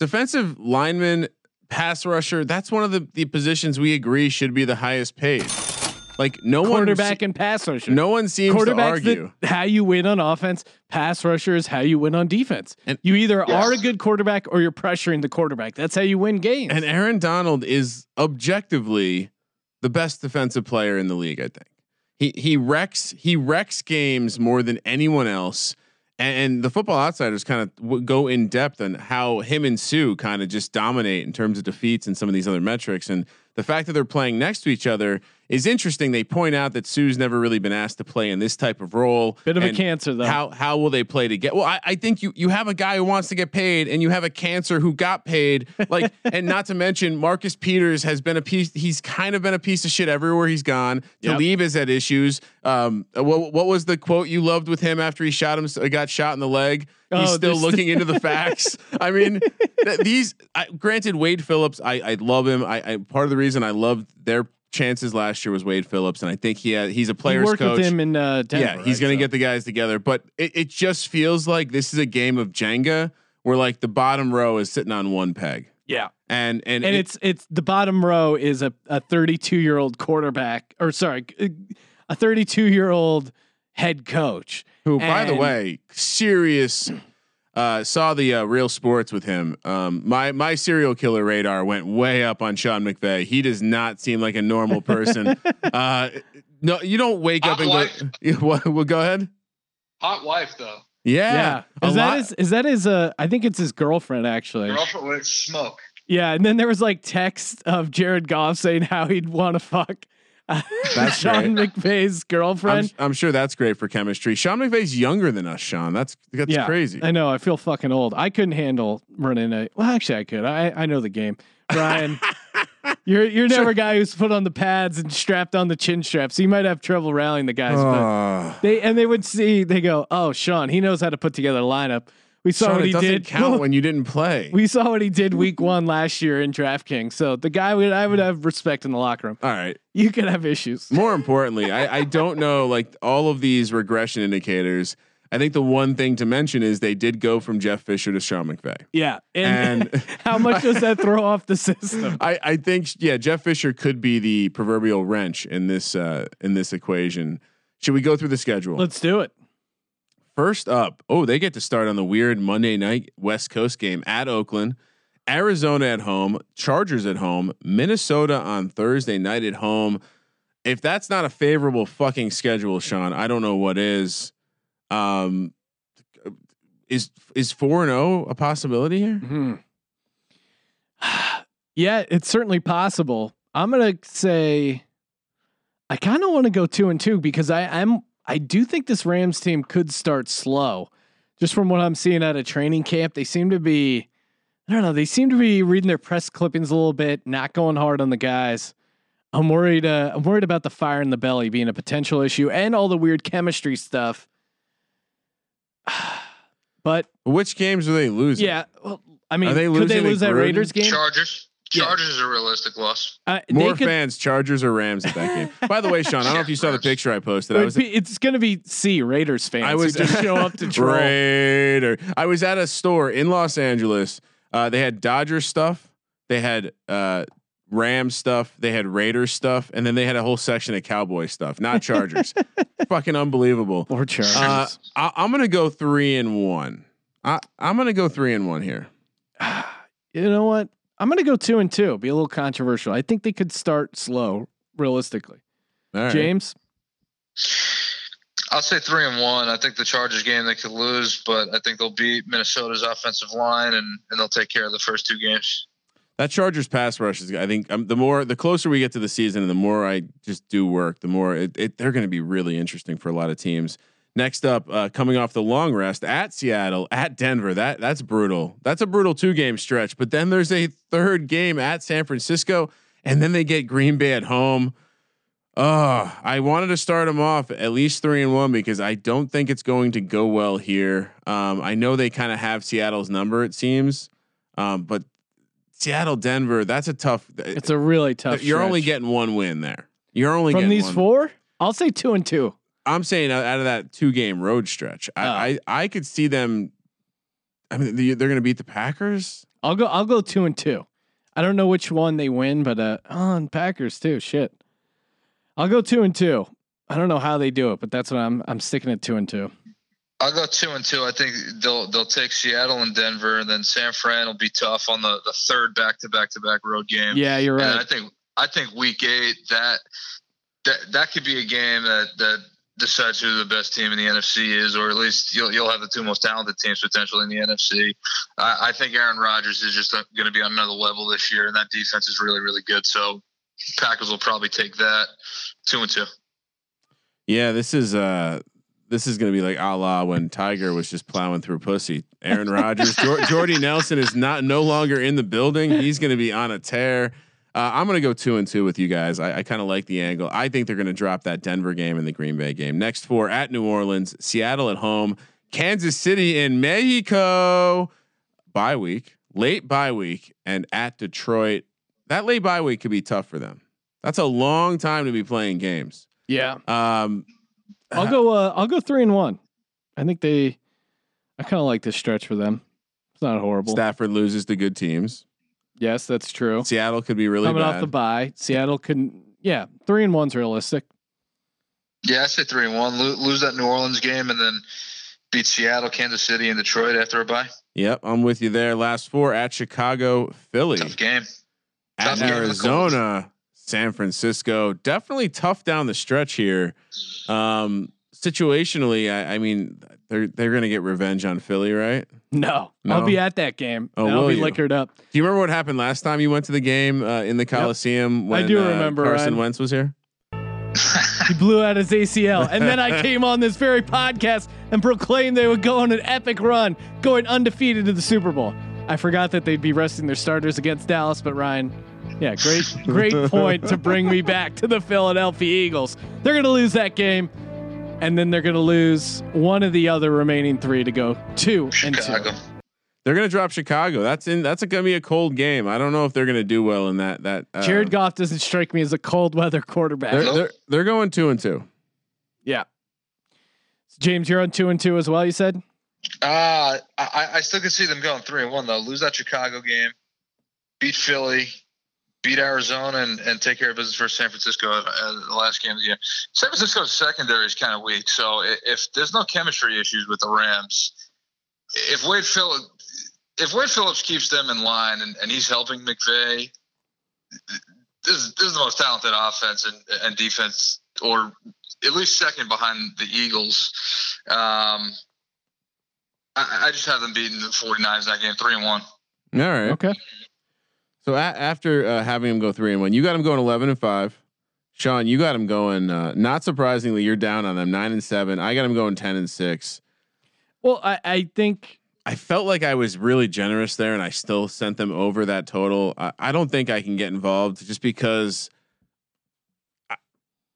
Defensive lineman, pass rusher. That's one of the the positions we agree should be the highest paid. Like no one Quarterback one, and pass rusher. no one seems to argue. the, how you win on offense. Pass rusher is how you win on defense. And- you either Yes. are a good quarterback or you're pressuring the quarterback. That's how you win games. And Aaron Donald is objectively the best defensive player in the league. I think he he wrecks he wrecks games more than anyone else. And, and the Football Outsiders kind of w- go in depth on how him and Suh kind of just dominate in terms of defeats and some of these other metrics. And the fact that they're playing next to each other is interesting. They point out that Suh's never really been asked to play in this type of role. Bit of a cancer though. How how will they play together? Well, I, I think you you have a guy who wants to get paid, and you have a cancer who got paid. Like, *laughs* and not to mention Marcus Peters has been a piece. He's kind of been a piece of shit everywhere he's gone. Yep. Talib has had issues. Um, what what was the quote you loved with him after he shot him? Got shot in the leg. He's Oh, still *laughs* looking into the facts. I mean, th- these. I, granted, Wade Phillips. I I love him. I, I part of the reason I loved their chances last year was Wade Phillips, and I think he had he's a you player's worked coach with him in uh, Denver. yeah, he's right? going to So- get the guys together, but it, it just feels like this is a game of Jenga where like the bottom row is sitting on one peg. yeah. And and, And it- it's it's the bottom row is a a 32 year old quarterback or sorry a 32 year old head coach. who by the way, serious uh saw the uh, real sports with him. Um my my serial killer radar went way up on Sean McVay. He does not seem like a normal person. *laughs* uh no, you don't wake up Hot and go *laughs* what well go ahead. Hot wife though. Yeah. Yeah, is that his? Is that his? Uh, I think it's his girlfriend actually. Girlfriend with smoke. Yeah, and then there was like text of Jared Goff saying how he'd want to fuck *laughs* That's Sean McVay's I'm, girlfriend. I'm sure that's great for chemistry. Sean McVay's younger than us, Sean. That's that's yeah, crazy. I know. I feel fucking old. I couldn't handle running a. Well, actually, I could. I I know the game. Brian, *laughs* you're you're never a guy who's put on the pads and strapped on the chin straps. so you might have trouble rallying the guys. but Uh, they and they would see. They go, "Oh, Sean, he knows how to put together a lineup." We saw Sean, what it he did. *laughs* count when you didn't play. we saw what he did week one last year in DraftKings. So the guy would I would have respect in the locker room. All right. You could have issues. More *laughs* importantly, I, I don't know like all of these regression indicators. I think the one thing to mention is they did go from Jeff Fisher to Sean McVay. Yeah. And, And- *laughs* how much does that throw off the system? I, I think yeah, Jeff Fisher could be the proverbial wrench in this uh, in this equation. Should we go through the schedule? Let's do it. First up, oh, they get to start on the weird Monday night West Coast game at Oakland, Arizona at home, Chargers at home, Minnesota on Thursday night at home. If that's not a favorable fucking schedule, Sean, I don't know what is. Um, is is four and zero a possibility here? Hmm. *sighs* Yeah, it's certainly possible. I'm gonna say I kind of want to go two and two because I, I'm I do think this Rams team could start slow. Just from what I'm seeing at a training camp, they seem to be I don't know, they seem to be reading their press clippings a little bit, not going hard on the guys. I'm worried uh, I'm worried about the fire in the belly being a potential issue and all the weird chemistry stuff. *sighs* but Which games are they losing? yeah, well, I mean, Are they could losing they lose that Raiders game? Chargers. Yeah. Chargers is a realistic loss. Uh, More could, fans, Chargers or Rams at that game. *laughs* By the way, Sean, I don't know if you saw the picture I posted. I was P- it's going to be C Raiders fans. I was who just show up to *laughs* troll. Raider. I was at a store in Los Angeles. Uh, they had Dodger stuff. They had uh, Rams stuff. They had Raiders stuff, and then they had a whole section of Cowboy stuff, not Chargers. *laughs* Fucking unbelievable. Or Chargers. Uh, I, I'm gonna go three and one. I, I'm gonna go three and one here. *sighs* you know what? I'm going to go two and two. Be a little controversial. I think they could start slow, realistically. All right. James, I'll say three and one. I think the Chargers game they could lose, but I think they'll beat Minnesota's offensive line and, and they'll take care of the first two games. That Chargers pass rush is. I think um, the more the closer we get to the season, and the more I just do work, the more it, it, they're going to be really interesting for a lot of teams. Next up, uh, coming off the long rest at Seattle, at Denver. That that's brutal. That's a brutal two game stretch. But then there's a third game at San Francisco, and then they get Green Bay at home. Oh, I wanted to start them off at least three and one because I don't think it's going to go well here. Um, I know they kind of have Seattle's number, it seems, um, but Seattle, Denver, that's a tough. it's a really tough. you're only getting one win there. You're only from getting these one. four. I'll say two and two. I'm saying out out of that two game road stretch, I, Oh. I I could see them. I mean, they- they're going to beat the Packers. I'll go. I'll go two and two. I don't know which one they win, but uh, oh, and Packers too. Shit. I'll go two and two. I don't know how they do it, but that's what I'm. I'm sticking at two and two. I'll go two and two. I think they'll they'll take Seattle and Denver, and then San Fran will be tough on the, the third back to back to back road game. Yeah, you're And I think I think week eight that that that could be a game that that decides who the best team in the NFC is, or at least you'll you'll have the two most talented teams potentially in the NFC. I, I think Aaron Rodgers is just going to be on another level this year, and that defense is really really good. So Packers will probably take that two and two. Yeah, this is uh this is going to be like a la when Tiger was just plowing through pussy. Aaron Rodgers, Jor- *laughs* Jordy Nelson is not no longer in the building. He's going to be on a tear. Uh, I'm going to go two and two with you guys. I, I kind of like the angle. I think they're going to drop that Denver game and the Green Bay game. Next four at New Orleans, Seattle at home, Kansas City in Mexico. Bye week, late bye week, and at Detroit. That late bye week could be tough for them. That's a long time to be playing games. Yeah, Um, I'll go. Uh, I'll go three and one. I think they. I kind of like this stretch for them. It's not horrible. Stafford loses to good teams. Yes, that's true. Seattle could be really Coming bad. off the bye, Seattle couldn't. Yeah, three and one's realistic. Yeah, I say three and one. Lo- lose that New Orleans game, and then beat Seattle, Kansas City, and Detroit after a bye. yep, I'm with you there. Last four at Chicago, Philly, Tough game. at tough game Arizona, San Francisco. Definitely tough down the stretch here. Um, situationally, I, I mean, they're they're gonna get revenge on Philly, right? No, No? I'll be at that game. Oh, I'll be you? liquored up. Do you remember what happened last time you went to the game uh, in the Coliseum? When, do uh, remember, Carson Ryan. Wentz was here. *laughs* He blew out his ACL, and then I *laughs* came on this very podcast and proclaimed they would go on an epic run, going undefeated to the Super Bowl. I forgot that they'd be resting their starters against Dallas, but Ryan, yeah, great, great *laughs* point to bring me back to the Philadelphia Eagles. They're going to lose that game, and then they're going to lose one of the other remaining three to go two and Chicago. two. They're gonna drop Chicago. That's in. That's gonna be a cold game. I don't know if they're gonna do well in that. That uh, Jared Goff doesn't strike me as a cold weather quarterback. They're, they're they're going two and two. yeah. James, you're on two and two as well. You said. Uh, I, I still could see them going three and one though. Lose that Chicago game, beat Philly, beat Arizona, and, and take care of business for San Francisco at, at the last game of the year. San Francisco's secondary is kind of weak, so i- if there's no chemistry issues with the Rams, if Wade Phillips if Wade Phillips keeps them in line and, and he's helping McVay, this is, this is the most talented offense and, and defense, or at least second behind the Eagles. Um, I, I just have them beating the 49ers that game, three and one. All right. Okay. So a- after uh, having him go three and one, you got him going eleven and five. Sean, you got him going. Uh, not surprisingly, you're down on them nine and seven. I got him going ten and six. Well, I, I think I felt like I was really generous there, and I still sent them over that total. I, I don't think I can get involved just because. I-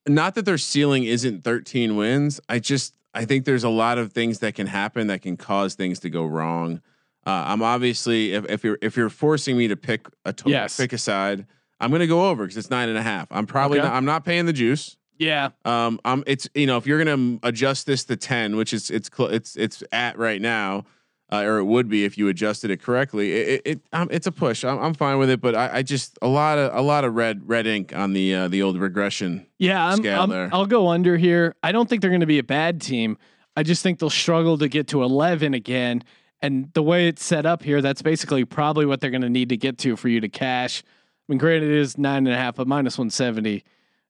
Not that their ceiling isn't 13 wins. I just I think there's a lot of things that can happen that can cause things to go wrong. Uh, I'm obviously if, if you're if you're forcing me to pick a total, Yes. pick a side, I'm going to go over because it's nine and a half. I'm probably Okay. not, I'm not paying the juice. yeah, Um, I'm. it's you know if you're gonna adjust this to ten, which is it's cl- it's it's at right now, uh, or it would be if you adjusted it correctly. It, it, it um, it's a push. I'm, I'm fine with it, but I, I just a lot of a lot of red red ink on the uh, the old regression. yeah. I'm, Scale I'm- there. I'll go under here. I don't think they're going to be a bad team. I just think they'll struggle to get to 11 again. And the way it's set up here, that's basically probably what they're going to need to get to for you to cash. I mean, granted, it is nine and a half, but minus 170.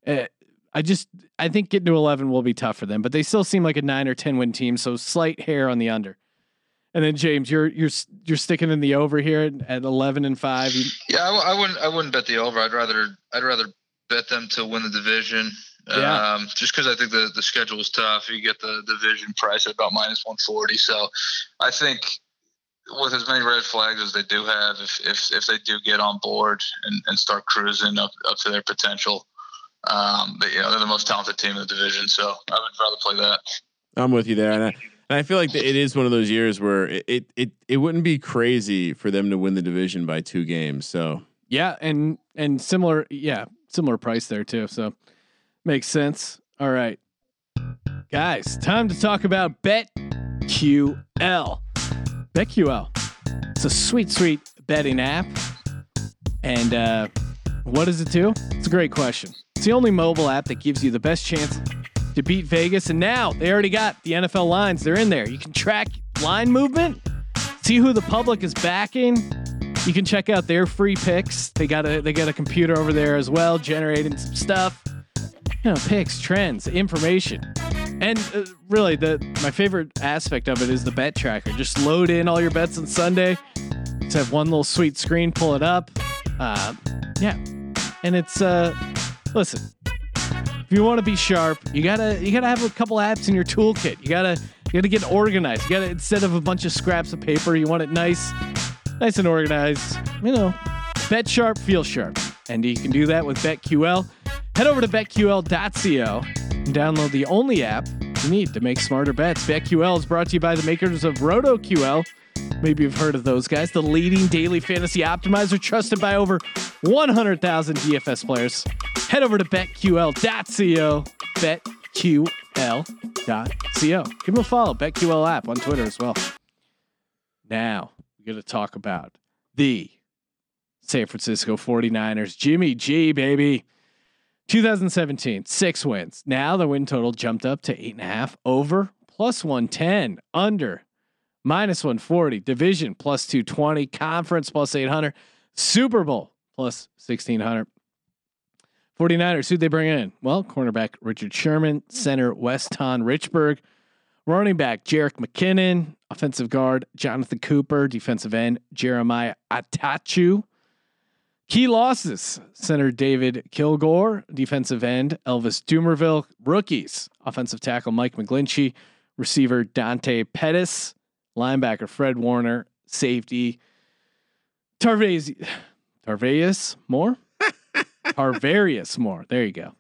Uh, I just, I think getting to 11 will be tough for them, but they still seem like a nine or 10 win team. So slight hair on the under. And then James, you're you're you're sticking in the over here at, 11 and five. Yeah, I wouldn't. I wouldn't bet the over. I'd rather. I'd rather bet them to win the division. Yeah. Um, just because I think the the schedule is tough. You get the division price at about minus one forty. So, I think with as many red flags as they do have, if if if they do get on board and, and start cruising up up to their potential, um, they, you know they're the most talented team in the division. So I would rather play that. I'm with you there, and I, and I feel like it is one of those years where it, it it it wouldn't be crazy for them to win the division by two games. So Yeah, and and similar, yeah, similar price there too. So makes sense. All right, guys, time to talk about BetQL. BetQL, it's a sweet, sweet betting app. And uh, what does it do? It's a great question. It's the only mobile app that gives you the best chance to beat Vegas. And now they already got the NFL lines. They're in there. You can track line movement, see who the public is backing. You can check out their free picks. They got a they got a computer over there as well, generating some stuff. You know, picks, trends, information, and uh, really the my favorite aspect of it is the bet tracker. Just load in all your bets on Sunday. Just have one little sweet screen, pull it up. Uh, yeah, and it's uh, listen. If you want to be sharp, you gotta you gotta have a couple apps in your toolkit. You gotta you gotta get organized. You gotta instead of a bunch of scraps of paper, you want it nice, nice and organized. You know, bet sharp, feel sharp, and you can do that with BetQL. Head over to betql.co and download the only app you need to make smarter bets. BetQL is brought to you by the makers of RotoQL. Maybe you've heard of those guys, the leading daily fantasy optimizer trusted by over 100,000 DFS players. Head over to betql.co, betql.co. Give them a follow, BetQL app on Twitter as well. Now, we're going to talk about the San Francisco 49ers. Jimmy G, baby. 2017, six wins. Now the win total jumped up to eight and a half, over plus 110, under minus 140, division plus 220, conference plus 800, Super Bowl plus 1600. 49ers, who'd they bring in? Well, cornerback Richard Sherman, center Weston Richburg, running back Jerick McKinnon, offensive guard Jonathan Cooper, defensive end Jeremiah Attaochu. Key losses center David Kilgore, defensive end Elvis Dumervil, rookies offensive tackle Mike McGlinchey, receiver Dante Pettis, linebacker Fred Warner, safety Tarvez Tarvarius Moore? *laughs* Tarvarius Moore. There you go.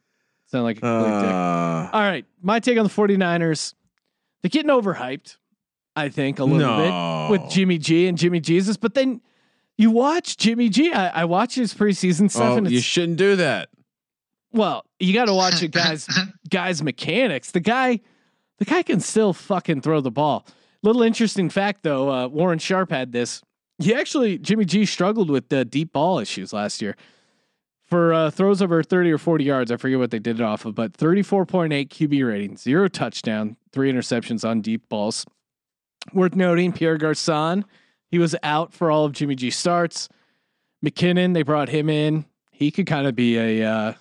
Sound like a complete dick. uh, All right. My take on the 49ers. They're getting overhyped, I think, a little No. bit with Jimmy G and Jimmy Jesus. But then you watch Jimmy G. I, I watch his preseason stuff, oh, and you shouldn't do that. well, you got to watch it, *laughs* guys. guys, mechanics. The guy, the guy can still fucking throw the ball. Little interesting fact though. Uh, Warren Sharp had this. He actually Jimmy G struggled with the deep ball issues last year. For uh, throws over 30 or 40 yards, I forget what they did it off of, but 34.8 QB rating, zero touchdown, three interceptions on deep balls. Worth noting, Pierre Garcon, he was out for all of Jimmy G starts. McKinnon, they brought him in. He could kind of be a uh,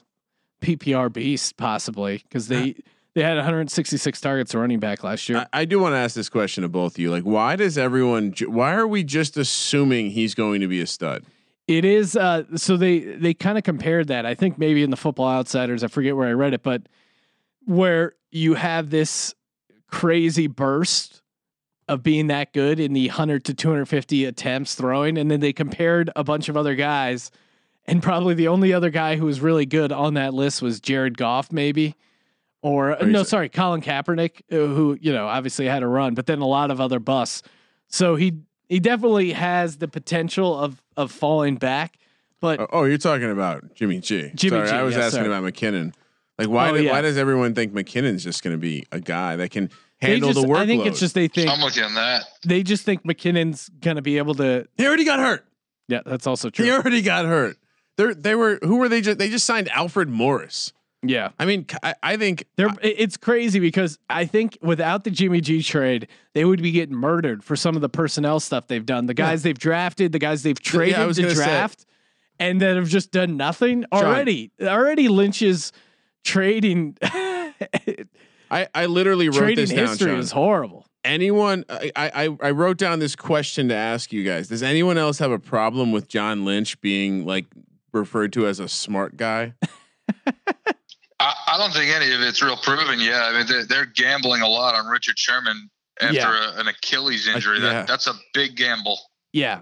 PPR beast possibly because they they had 166 targets to running back last year. I, I do want to ask this question to both of you. Like, why does everyone? Why are we just assuming he's going to be a stud? It is uh so they they kind of compared that. I think maybe in the Football Outsiders, I forget where I read it, but where you have this crazy burst of being that good in the 100 to 250 attempts throwing and then they compared a bunch of other guys and probably the only other guy who was really good on that list was Jared Goff maybe or no say- sorry Colin Kaepernick uh, who you know obviously had a run but then a lot of other busts so he he definitely has the potential of of falling back but Oh, oh, you're talking about Jimmy G. Jimmy sorry, G, I was yes, asking about McKinnon. Like, why? Oh, did, yeah. Why does everyone think McKinnon's just going to be a guy that can handle just, the workload? I think it's just they think I'm with you on that. they just think McKinnon's gonna be able to he already got hurt. yeah that's also true. He already got hurt. They they were who were they just they just signed Alfred Morris. yeah I mean, I, I think They're, it- it's crazy because I think without the Jimmy G trade, they would be getting murdered for some of the personnel stuff they've done. The guys they've drafted, the guys they've traded I was to gonna say- draft, and that have just done nothing already. Already Lynch is trading. *laughs* I, I literally wrote trading this down. history Sean. is horrible. anyone I, I I wrote down this question to ask you guys. Does anyone else have a problem with John Lynch being like referred to as a smart guy? *laughs* I, I don't think any of it's real proven yet. I mean, they're, they're gambling a lot on Richard Sherman after Yeah. a, an Achilles injury. yeah. That, that's a big gamble. Yeah,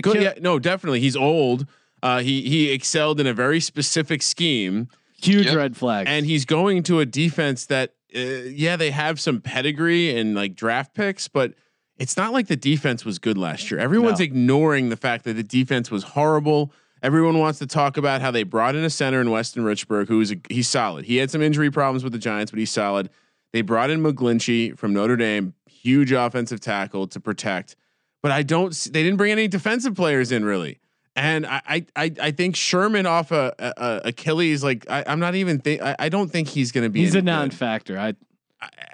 Go- yeah, no, definitely. He's old. Uh, he he excelled in a very specific scheme, huge Yep. red flag. and he's going to a defense that, uh, yeah, they have some pedigree and like draft picks, but it's not like the defense was good last year. Everyone's No. ignoring the fact that the defense was horrible. Everyone wants to talk about how they brought in a center in Weston Richburg, who is a, he's solid. He had some injury problems with the Giants, but he's solid. They brought in McGlinchey from Notre Dame, huge offensive tackle to protect. But I don't. They didn't bring any defensive players in really, and I I I, think Sherman off a, a, a Achilles. Like I, I'm not even think. I, I don't think he's going to be. he's a non-factor. I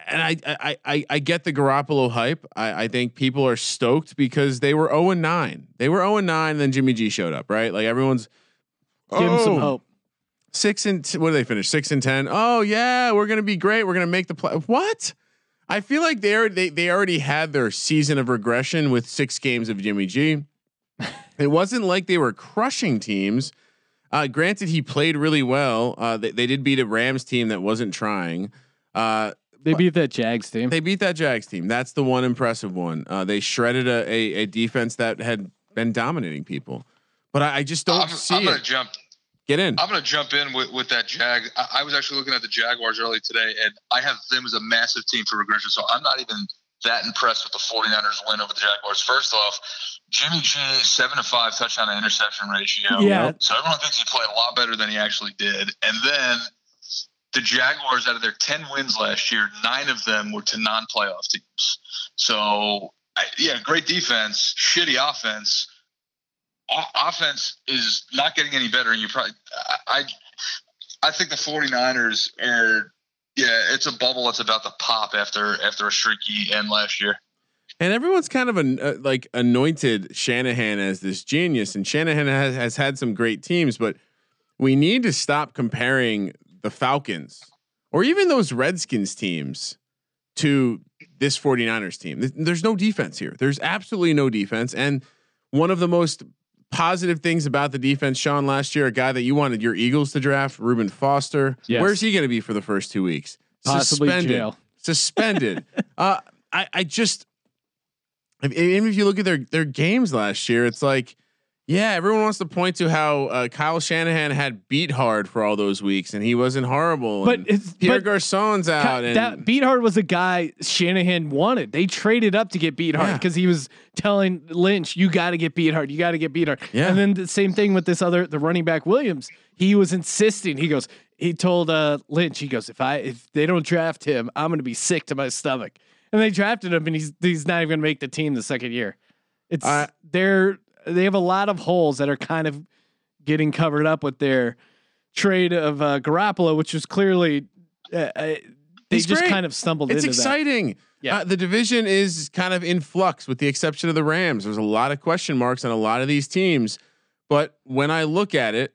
And I, I I I get the Garoppolo hype. I, I think people are stoked because they were 0 and 9. They were 0 and 9, then Jimmy G showed up. Right, like everyone's. give him some "Oh, hope. Six and t- what did they finish? Six and ten. Oh yeah, we're gonna be great. We're gonna make the play. What? I feel like they already, they they already had their season of regression with six games of Jimmy G. it wasn't like they were crushing teams. Uh, granted, he played really well. Uh, they, they did beat a Rams team that wasn't trying. Uh, They beat that Jags team. they beat that Jags team. That's the one impressive one. Uh, they shredded a, a, a defense that had been dominating people. But I, I just don't I'm, see I'm gonna jump. Get in. I'm gonna jump in with, with that Jag. I, I was actually looking at the Jaguars early today, and I have them as a massive team for regression. So I'm not even that impressed with the 49ers win over the Jaguars. First off, Jimmy G seven to five touchdown to interception ratio. Yeah. So everyone thinks he played a lot better than he actually did. And then the Jaguars, out of their 10 wins last year, nine of them were to non playoff teams. So, I, yeah, great defense, shitty offense. O- offense is not getting any better. And you probably, I, I, I think the 49ers are, yeah, it's a bubble that's about to pop after after a streaky end last year. And everyone's kind of an, uh, like anointed Shanahan as this genius, and Shanahan has, has had some great teams, but we need to stop comparing the Falcons or even those Redskins teams to this 49ers team. There's no defense here. There's absolutely no defense. And one of the most positive things about the defense, Sean, last year, a guy that you wanted your Eagles to draft, Reuben Foster. Yes. Where's he going to be for the first two weeks? Possibly jail. Suspended. *laughs* uh, I, I just, if, even if you look at their their games last year, it's like, yeah, everyone wants to point to how uh, Kyle Shanahan had Beathard for all those weeks, and he wasn't horrible. But it's Pierre but Garcon's out, Ka- and that Beathard was a guy Shanahan wanted. They traded up to get Beathard because he was telling Lynch, "You got to get Beathard. You got to get Beathard." Yeah. And then the same thing with this other, the running back Williams. He was insisting. He goes, he told uh, Lynch, he goes, "If I if they don't draft him, I'm going to be sick to my stomach." And they drafted him, and he's he's not even going to make the team the second year. It's I- they're they have a lot of holes that are kind of getting covered up with their trade of uh, Garoppolo, which was clearly uh, uh, they just great. kind of stumbled it's into exciting. Yeah. Uh, the division is kind of in flux, with the exception of the Rams. There's a lot of question marks on a lot of these teams, but when I look at it,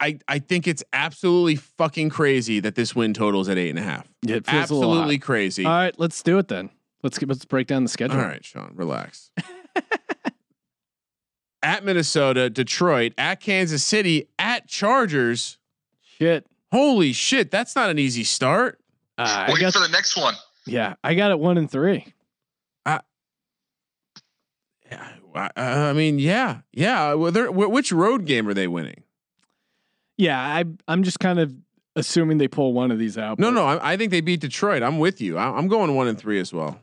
I- I I think it's absolutely fucking crazy that this win totals at eight and a half. that. Yeah, it feels a little Absolutely crazy. All right, let's do it then. Let's get, let's break down the schedule. All right, Sean, relax. *laughs* at Minnesota, Detroit, at Kansas City, at Chargers. Shit. Holy shit, that's not an easy start. Uh, I got for the next one. yeah, I got it one and three. Yeah, I, I mean, yeah, yeah. Well, which road game are they winning? Yeah, I I'm just kind of assuming they pull one of these out. No, no, I, I think they beat Detroit. I'm with you. I, I'm going one and three as well.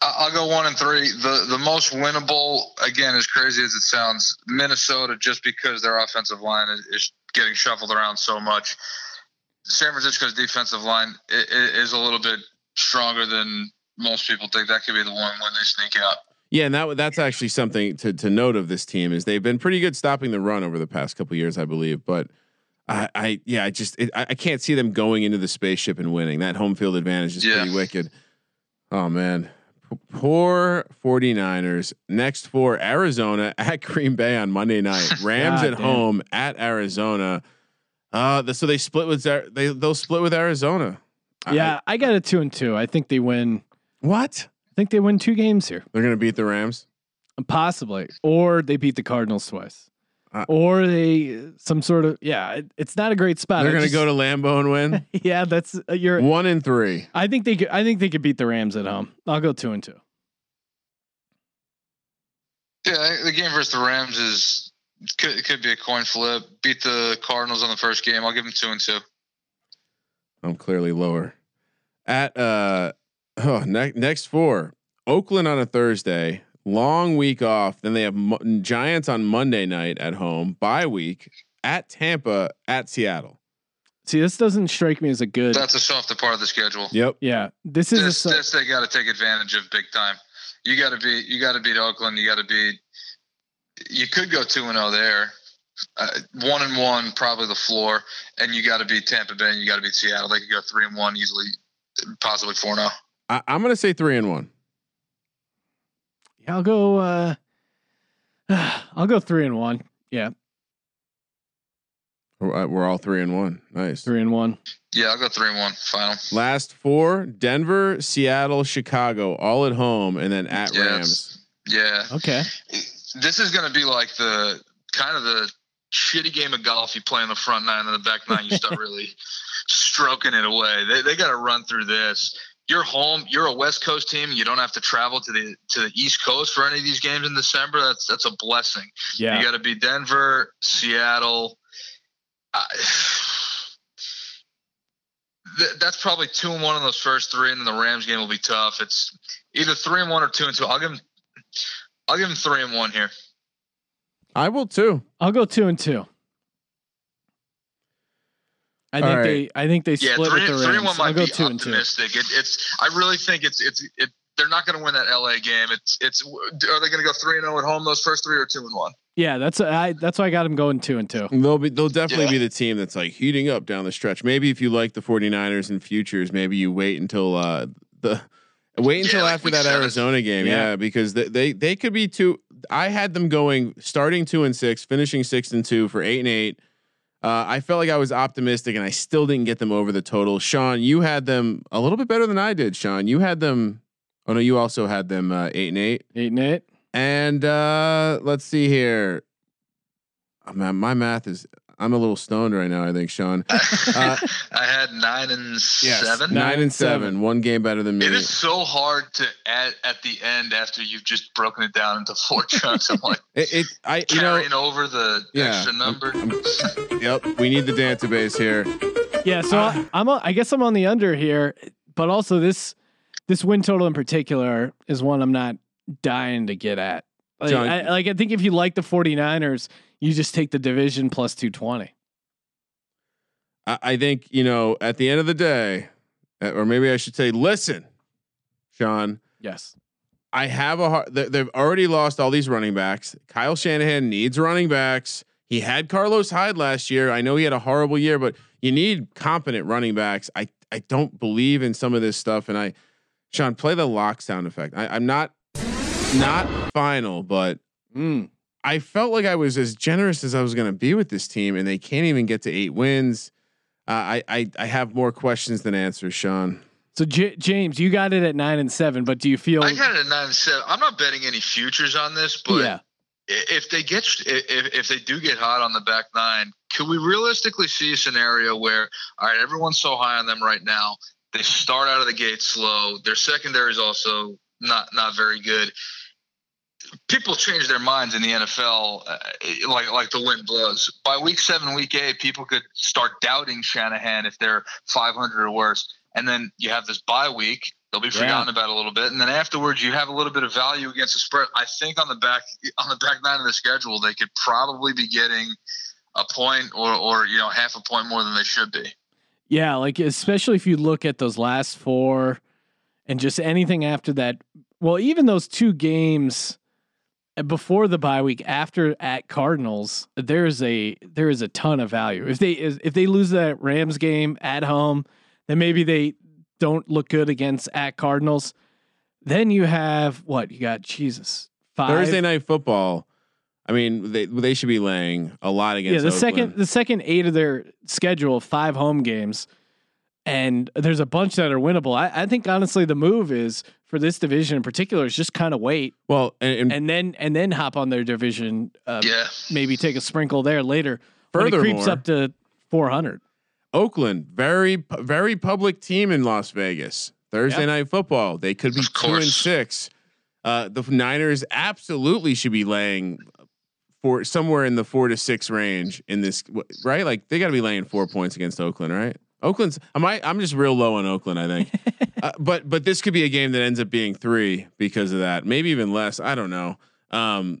I- I'll go one and three. The the most winnable, again, as crazy as it sounds, Minnesota, just because their offensive line is, is getting shuffled around so much. San Francisco's defensive line i- i- is a little bit stronger than most people think. That could be the one when they sneak out. Yeah, and that that's actually something to to note of this team is they've been pretty good stopping the run over the past couple years, I believe. But I, I yeah, I just it, I, I can't see them going into the spaceship and winning. That home field advantage is Yeah. pretty wicked. Oh man. Poor 49ers. Next for Arizona *laughs* at Green Bay on Monday night. *laughs* Rams God at damn. home at Arizona. Uh, the, so they split with they they'll split with Arizona. I- yeah, I got a two and two. I think they win. what? I think they win two games here, They're gonna beat the Rams. possibly, or they beat the Cardinals twice, Uh, or they some sort of yeah. It, it's not a great spot. They're gonna go to Lambeau and win. *laughs* yeah, that's uh, you're. One in three. I think they could. I think they could beat the Rams at home. I'll go two and two. Yeah, the game versus the Rams is could could be a coin flip. Beat the Cardinals on the first game. I'll give them two and two. I'm clearly lower. At uh oh, ne- next four. Oakland on a Thursday, long week off. Then they have Mo- Giants on Monday night at home, bye week at Tampa, at Seattle. See, this doesn't strike me as a good. That's a softer part of the schedule. Yep. yeah, this is a This, so- this they got to take advantage of big time. You got to beat. You got to beat Oakland. You got to beat. You could go two and zero there. Uh, one and one, probably the floor, and you got to beat Tampa Bay. and You got to beat Seattle. They could go three and one easily, possibly four and oh. zero. I- I'm gonna say three and one. Yeah, I'll go. uh *sighs* I'll go three and one. Yeah, We're, all three and one. Nice. three and one. Yeah, I'll go three and one final. Last four: Denver, Seattle, Chicago, all at home, and then at Yes. Rams. Yeah, Okay. this is going to be like the kind of the shitty game of golf. You play in the front nine, and the back nine, you start *laughs* really stroking it away. They they got to run through this. You're home. You're a West Coast team. You don't have to travel to the to the East Coast for any of these games in December. That's that's a blessing. Yeah. You got to be Denver, Seattle. I, th- that's probably two and one in those first three, and then the Rams game will be tough. It's either three and one or two and two. I'll give them. I'll give them three and one here. I will too. I'll go two and two. I All think right. they. I think they Yeah, split three, with the three Rams. and one I'll might go be two and two. optimistic. It, it's. I really think it's. It's. It. They're not going to win that LA game. It's. It's. Are they going to go three and zero at home? Those first three or two and one? Yeah, that's I. That's why I got them going two and two. They'll be they'll definitely Yeah. be the team that's like heating up down the stretch. Maybe if you like the 49ers and futures, maybe you wait until uh the wait Yeah, until like after week that seven. Arizona game. Yeah. Yeah, because they, they they could be two I had them going starting 2 and 6, finishing 6 and 2 for 8 and 8. Uh, I felt like I was optimistic and I still didn't get them over the total. Sean, you had them a little bit better than I did, Sean. You had them Oh no, you also had them uh, 8 and 8. Eight and eight. And uh, let's see here. Man, my math is. I'm a little stoned right now. I think Sean. *laughs* Uh, I had nine and seven. nine, Nine and and seven. seven. One game better than me. It is so hard to add at the end after you've just broken it down into four *laughs* chunks. I'm like It, it- I you know. carrying over the Yeah, extra I'm- number. I'm- yep, we need the database here. Yeah, so Uh, I, I'm. A, I guess I'm on the under here, but also this this win total in particular is one I'm not dying to get at. Like, John- I, like I think if you like the 49ers, you just take the division plus 220. I, I think you know. At the end of the day, uh, or maybe I should say, listen, Sean. Yes. I have a hard. they- They've already lost all these running backs. Kyle Shanahan needs running backs. He had Carlos Hyde last year. I know he had a horrible year, but you need competent running backs. I I don't believe in some of this stuff, and I, Sean, play the lock sound effect. I, I'm not not final, but Mm. I felt like I was as generous as I was going to be with this team, and they can't even get to eight wins. Uh, I, I I have more questions than answers, Sean. So J- James, you got it at nine and seven, but do you feel? I got it at nine and seven. I'm not betting any futures on this, but yeah. if they get if, if they do get hot on the back nine, could we realistically see a scenario where all right, everyone's so high on them right now, they start out of the gate slow. Their secondary is also not not very good. People change their minds in the NFL uh, like like the wind blows. By week seven, week eight, people could start doubting Shanahan if they're 500 or worse. And then you have this bye week They'll be forgotten yeah. about a little bit, and then afterwards, you have a little bit of value against the spread. I think on the back on the back nine of the schedule, they could probably be getting a point or or you know half a point more than they should be. Yeah, like especially if you look at those last four, and just anything after that. Well, even those two games before the bye week after at Cardinals, there's a there is a ton of value. If they if they lose that Rams game at home, then maybe they don't look good against at Cardinals. Then you have what you got? Jesus, five Thursday night football. I mean, they they should be laying a lot against. Yeah, the Oakland. second the second eight of their schedule, five home games, and there's a bunch that are winnable. I, I think honestly, the move is for this division in particular is just kind of wait. Well, and, and, and, then and then hop on their division. Uh, yeah, maybe take a sprinkle there later. Furthermore, when it creeps up to 400. Oakland, very very public team in Las Vegas. Thursday yep. night football. They could be two and six. Uh, the Niners absolutely should be laying for somewhere in the four to six range in this right. Like they got to be laying four points against Oakland, right? Oakland's. I might. I'm just real low on Oakland. I think, *laughs* uh, but but this could be a game that ends up being three because of that. Maybe even less. I don't know. Um,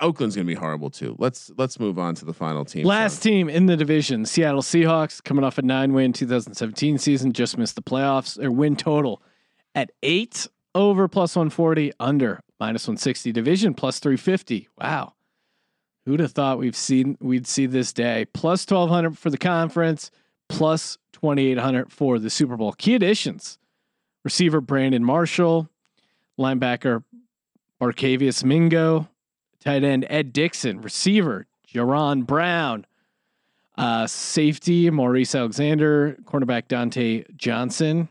Oakland's going to be horrible too. Let's let's move on to the final team. Last so. team in the division, Seattle Seahawks, coming off a nine win 2017 season, just missed the playoffs. Their win total at eight over plus 140, under minus 160. Division plus 350. Wow, who'd have thought we've seen we'd see this day? Plus 1200 for the conference, plus 2800 for the Super Bowl. Key additions: receiver Brandon Marshall, linebacker Barkevious Mingo tight end Ed Dickson, receiver Jaron Brown, uh, safety Maurice Alexander, cornerback Dontae Johnson,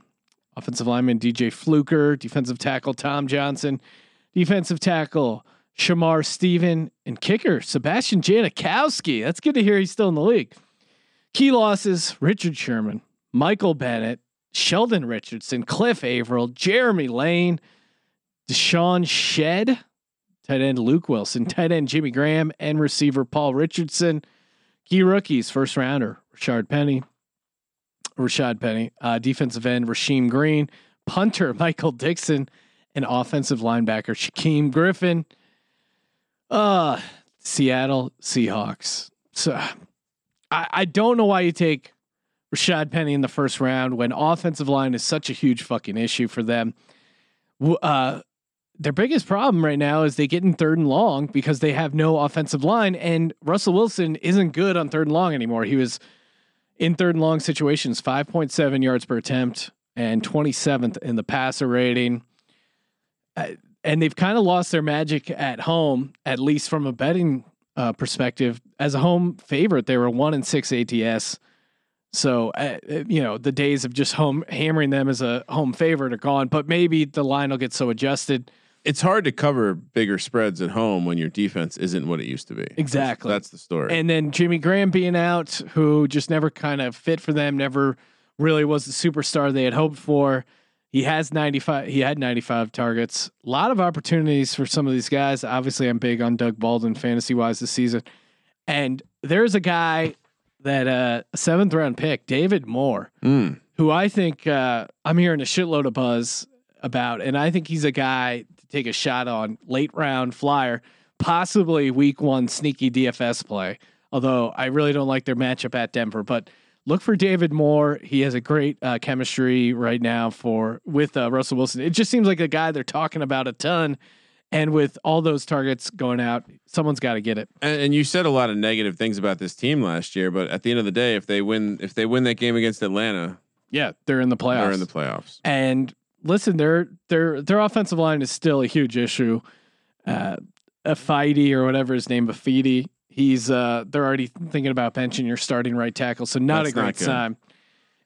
offensive lineman DJ Fluker, defensive tackle Tom Johnson, defensive tackle Shamar Stephen, and kicker Sebastian Janikowski. That's good to hear he's still in the league. Key losses: Richard Sherman, Michael Bennett, Sheldon Richardson, Cliff Avril, Jeremy Lane, DeShawn Shead, tight end Luke Wilson, tight end Jimmy Graham, and receiver Paul Richardson. Key rookies, first rounder Rashard Penny, Rashaad Penny, uh, defensive end Rasheem Green, punter *laughs* Michael Dickson, and offensive linebacker Shaquem Griffin. Uh, Seattle Seahawks. So I, I don't know why you take Rashaad Penny in the first round when offensive line is such a huge fucking issue for them. Uh, their biggest problem right now is they get in third and long because they have no offensive line, and Russell Wilson isn't good on third and long anymore. He was in third and long situations, five point seven yards per attempt and twenty seventh in the passer rating. Uh, and they've kind of lost their magic at home, at least from a betting uh, perspective. As a home favorite, they were one and six ATS. So uh, uh, you know the days of just home hammering them as a home favorite are gone. But maybe the line will get so adjusted it's hard to cover bigger spreads at home when your defense isn't what it used to be. Exactly. That's, that's, the story. And then Jimmy Graham being out, who just never kind of fit for them, never really was the superstar they had hoped for. He has 95 he had 95 targets. A lot of opportunities for some of these guys. Obviously, I'm big on Doug Baldwin fantasy wise this season. And there's a guy that uh, a seventh round pick, David Moore, mm. who I think uh, I'm hearing a shitload of buzz about, and I think he's a guy to take a shot on late round flyer, possibly week one sneaky DFS play. Although I really don't like their matchup at Denver, but look for David Moore. He has a great uh, chemistry right now for with uh, Russell Wilson. It just seems like a guy they're talking about a ton. And with all those targets going out, someone's got to get it. And, and, you said a lot of negative things about this team last year, but at the end of the day, if they win, if they win that game against Atlanta, yeah, they're in the playoffs. They're in the playoffs. And listen, their their their offensive line is still a huge issue. Uh, a Fighty or whatever his name, Fafidi, he's uh, they're already thinking about benching your starting right tackle, so not That's a great sign.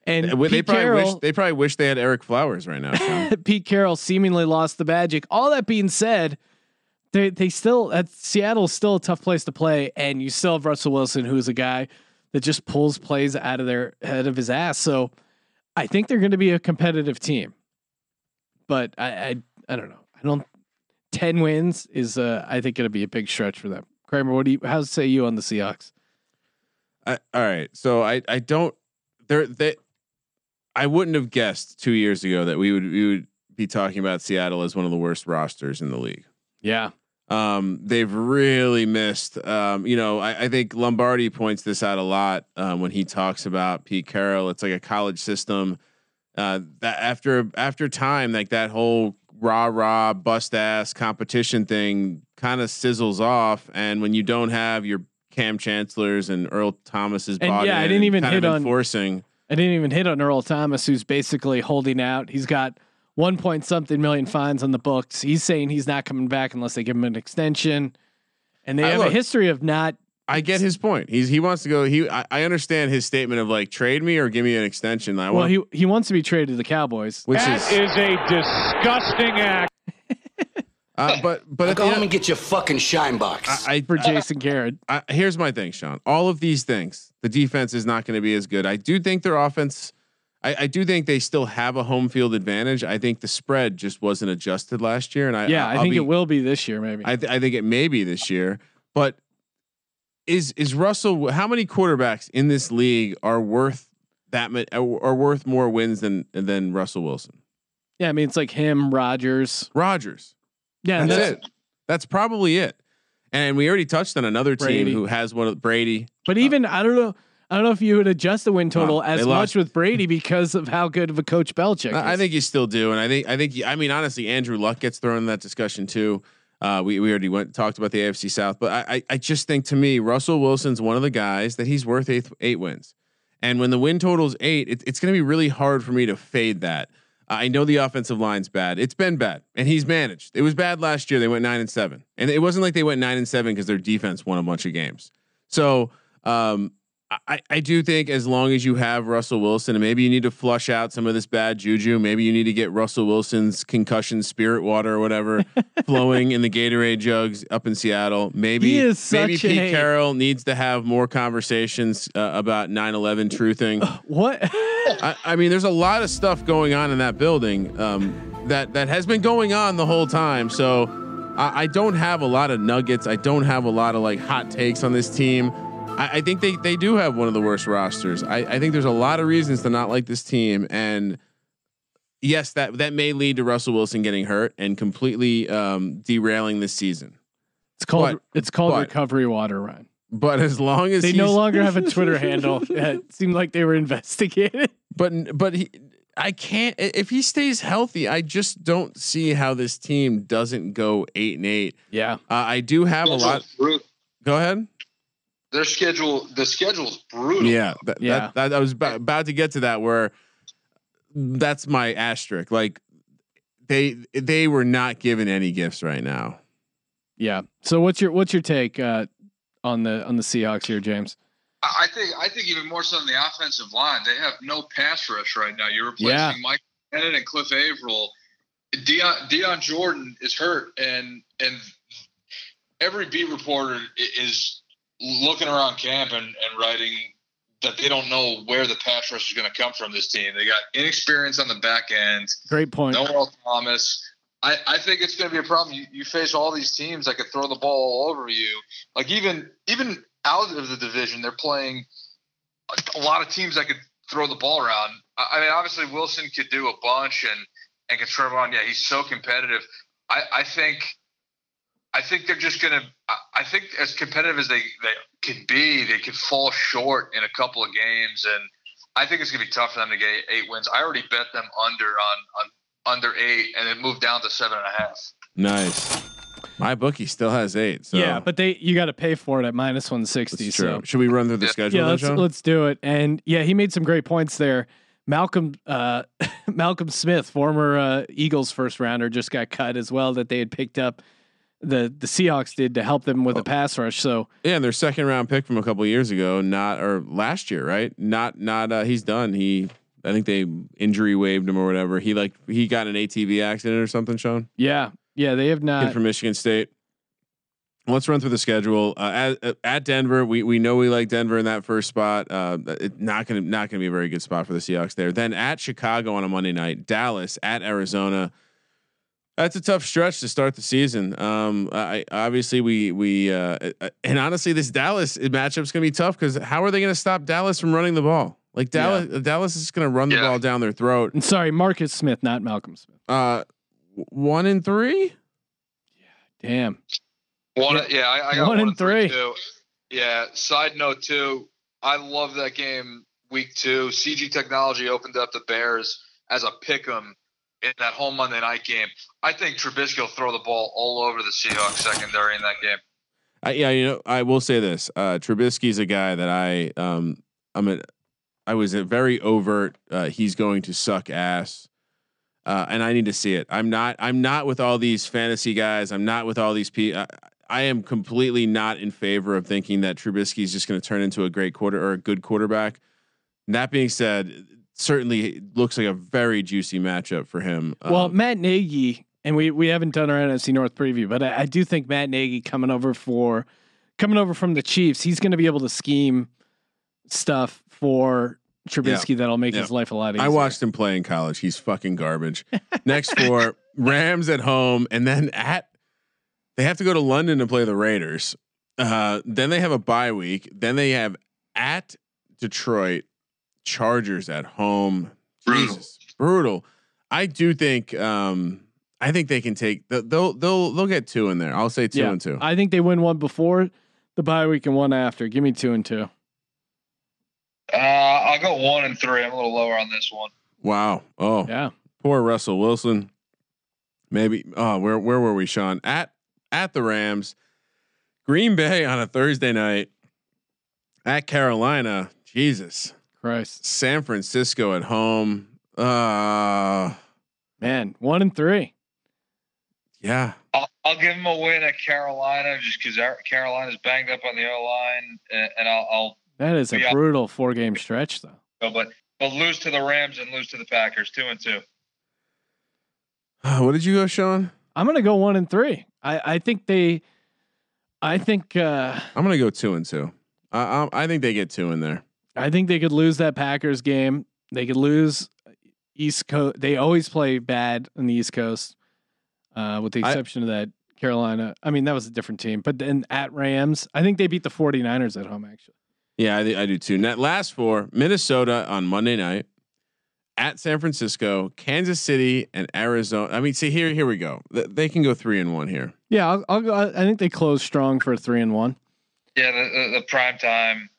And they, probably Carroll, wish they probably wish they had Ereck Flowers right now. *laughs* Pete Carroll seemingly lost the magic. All that being said, they they still at Seattle's still a tough place to play, and you still have Russell Wilson, who's a guy that just pulls plays out of their head of his ass. So I think they're going to be a competitive team, but I I, I don't know. I don't. Ten wins is uh, I think going to be a big stretch for them. Kramer, what do you? How say you on the Seahawks? I, all right, so I I don't there they I wouldn't have guessed two years ago that we would we would be talking about Seattle as one of the worst rosters in the league. Yeah, Um, they've really missed. Um, you know, I, I think Lombardi points this out a lot um, when he talks about Pete Carroll. It's like a college system. Uh, that after after time, like that whole rah rah bust ass competition thing kind of sizzles off, and when you don't have your Cam Chancellors and Earl Thomas's And body, yeah, I didn't even hit on- enforcing. I didn't even hit on Earl Thomas, who's basically holding out. He's got one point something million fines on the books. He's saying he's not coming back unless they give him an extension. And they I have a history of not. I get his point. He's he wants to go. He I, I understand his statement of like trade me or give me an extension. I Well, want, he he wants to be traded to the Cowboys. which That is, is a disgusting act. *laughs* uh, but but at the Go home end, and get your fucking shine box. I, I for *laughs* Jason Garrett. I, here's my thing, Sean. All of these things, the defense is not going to be as good. I do think their offense. I, I do think they still have a home field advantage. I think the spread just wasn't adjusted last year, and I Yeah, I I'll think be- it will be this year, maybe. I, th- I think it may be this year, but is is Russell? How many quarterbacks in this league are worth that much? Are, are worth more wins than than Russell Wilson? yeah, I mean it's like him, Rodgers. Rodgers. Yeah, That's, that's, it. That's probably it. And we already touched on another team Brady. who has one of Brady. But even I don't know. I don't know if you would adjust the win total Wow, as much lost. with Brady *laughs* because of how good of a coach Belichick. I I think you still do, and I think I think I mean honestly, Andrew Luck gets thrown in that discussion too. Uh, we we already went talked about the AFC South, but I I, I just think to me Russell Wilson's one of the guys that he's worth eight eight wins, and when the win total's eight, it, it's going to be really hard for me to fade that. I know the offensive line's bad; it's been bad, and he's managed. It was bad last year; they went nine and seven, and it wasn't like they went nine and seven because their defense won a bunch of games. So. Um, I, I do think as long as you have Russell Wilson, and maybe you need to flush out some of this bad juju. Maybe you need to get Russell Wilson's concussion spirit water or whatever *laughs* flowing in the Gatorade jugs up in Seattle. Maybe maybe Pete a- Carroll needs to have more conversations uh, about 9/11 truthing. what? I, I mean, there's a lot of stuff going on in that building um, that that has been going on the whole time. So I, I don't have a lot of nuggets. I don't have a lot of like hot takes on this team. I, I think they they do have one of the worst rosters. I, I think there's a lot of reasons to not like this team, and yes, that that may lead to Russell Wilson getting hurt and completely um, derailing this season. it's called But- it's called but- recovery water, Ryan. But as long as They no longer have a *laughs* Twitter handle. It seemed like they were investigated. but but he I can't if he stays healthy. I just don't see how this team doesn't go eight and eight. Yeah. Uh, I do have a lot. Schedule's Go ahead. Their schedule, the schedule's brutal. Yeah, that, Yeah. That, that, I was about, about to get to that where that's my asterisk. Like they they were not given any gifts right now. Yeah. So what's your what's your take uh, on the on the Seahawks here, James? I think I think even more so on the offensive line, they have no pass rush right now. You're replacing Yeah. Mike Bennett and Cliff Avril. Dion Dion Jordan is hurt, and and every beat reporter is looking around camp and, and writing that they don't know where the pass rush is going to come from. This team, they got inexperience on the back end. Great point. No Earl Thomas. I, I think it's going to be a problem. You, you face all these teams that could throw the ball all over you. Like even even out of the division, they're playing a, lot of teams that could throw the ball around. I, I mean, obviously Wilson could do a bunch and and on. Yeah, he's so competitive. I, I think I think they're just going to. I think as competitive as they they can be, they could fall short in a couple of games and. I think it's gonna be tough for them to get eight wins. I already bet them under on, on under eight, and it moved down to seven and a half. Nice. My bookie still has eight. So Yeah, but they you got to pay for it at minus one sixty. that's So true. Should we run through the Yeah. schedule? yeah, let's Sean? let's do it. And yeah, he made some great points there. Malcolm uh, *laughs* Malcolm Smith, former uh, Eagles first rounder, just got cut as well. That they had picked up the the Seahawks did to help them Oh. with a pass rush. So Yeah, and their second round pick from a couple years ago, not or last year, right? Not not uh he's done. He I think they injury waived him or whatever. He like he got an ATV accident or something, Sean. yeah, yeah, they have Kid not. from Michigan State. let's run through the schedule. Uh, at, at Denver, we we know we like Denver in that first spot. Uh, it, not gonna not gonna be a very good spot for the Seahawks there. Then at Chicago on a Monday night, Dallas at Arizona. That's a tough stretch to start the season. Um, I obviously we we uh, and honestly, this Dallas matchup is gonna be tough because how are they gonna stop Dallas from running the ball? Like Dallas, yeah. Dallas is gonna run the yeah. ball down their throat. And sorry, Marcus Smith, not Malcolm Smith. Uh, one in three. Yeah, damn. One, yeah, I, I got one, one and three. three. Yeah. Side note too, I love that game week two. CG Technology opened up the Bears as a pick 'em in that home Monday night game. I think Trubisky will throw the ball all over the Seahawks secondary in that game. I, yeah, you know, I will say this: uh, Trubisky's a guy that I, um, I'm a, I was a very overt. Uh, he's going to suck ass uh, and I need to see it. I'm not. I'm not with all these fantasy guys. I'm not with all these people. I, am completely not in favor of thinking that Trubisky is just going to turn into a great quarter or a good quarterback. That being said, certainly looks like a very juicy matchup for him. Well, um, Matt Nagy, and we we haven't done our NFC North preview, but I, I do think Matt Nagy coming over for coming over from the Chiefs, he's going to be able to scheme stuff for Trubisky yeah. that'll make yeah. his life a lot easier. I watched him play in college. He's fucking garbage. *laughs* Next for Rams at home, and then at they have to go to London to play the Raiders. Uh, then they have a bye week. Then they have at Detroit, Chargers at home. Brutal. Jesus, brutal. I do think. Um, I think they can take. They'll they'll they'll get two in there. I'll say two yeah, and two. I think they win one before the bye week and one after. Give me two and two. Uh, I'll go one and three. I'm a little lower on this one. Wow. Oh, yeah. Poor Russell Wilson. Maybe. Oh, where where were we, Sean? At at the Rams, Green Bay on a Thursday night. At Carolina, Jesus Christ. San Francisco at home. Uh man, one and three. Yeah. I'll, I'll give them a win at Carolina just because Carolina's banged up on the O line, and, and I'll, I'll that is a yeah. brutal four game stretch, though. No, but but lose to the Rams and lose to the Packers, two and two. *sighs* what did you go, Sean? I'm gonna go one and three. I I think they. I think uh, I'm gonna go two and two. I, I I think they get two in there. I think they could lose that Packers game. They could lose East Coast. They always play bad on the East Coast, uh, with the exception I, of that Carolina. I mean, that was a different team. But then at Rams, I think they beat the 49ers at home, actually. Yeah, I, I do too. Net last four: Minnesota on Monday night, at San Francisco, Kansas City, and Arizona. I mean, see here, here we go. They can go three and one here. Yeah, I'll, I'll go. I think they close strong for a three and one. Yeah, the, the, the prime time.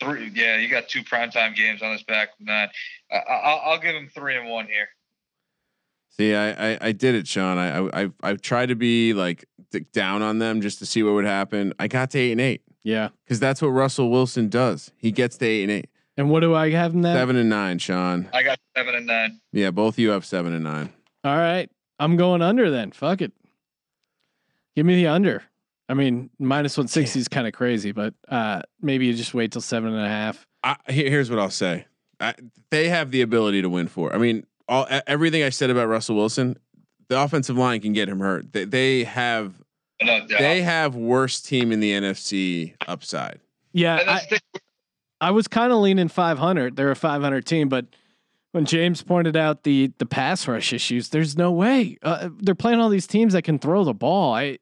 Three, yeah, you got two prime time games on this back nine. I, I'll, I'll give them three and one here. See, I, I, I did it, Sean. I I I tried to be like down on them just to see what would happen. I got to eight and eight. Yeah, because that's what Russell Wilson does. He gets to eight and eight. And what do I have in that? Seven and nine, Sean. I got seven and nine. Yeah, both you have seven and nine. All right, I'm going under then. Fuck it. Give me the under. I mean, minus one sixty is kind of crazy, but uh, maybe you just wait till seven and a half. I, here's what I'll say: I, they have the ability to win four. I mean, all everything I said about Russell Wilson, the offensive line can get him hurt. They, they have no they have worst team in the NFC upside. Yeah, I, I was kind of leaning 500. They're a 500 team, but when James pointed out the the pass rush issues, there's no way uh, they're playing all these teams that can throw the ball. I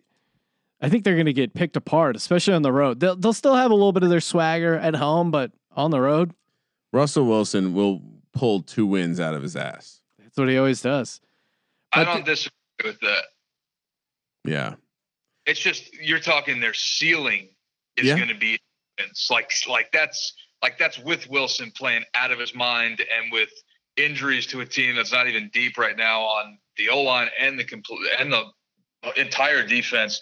I think they're going to get picked apart, especially on the road. They'll they'll still have a little bit of their swagger at home, but on the road, Russell Wilson will pull two wins out of his ass. That's what he always does. But I don't disagree with that. Yeah. It's just you're talking their ceiling is yeah. going to be it's like like that's like that's with Wilson playing out of his mind and with injuries to a team that's not even deep right now on the O line and the complete and the uh, entire defense.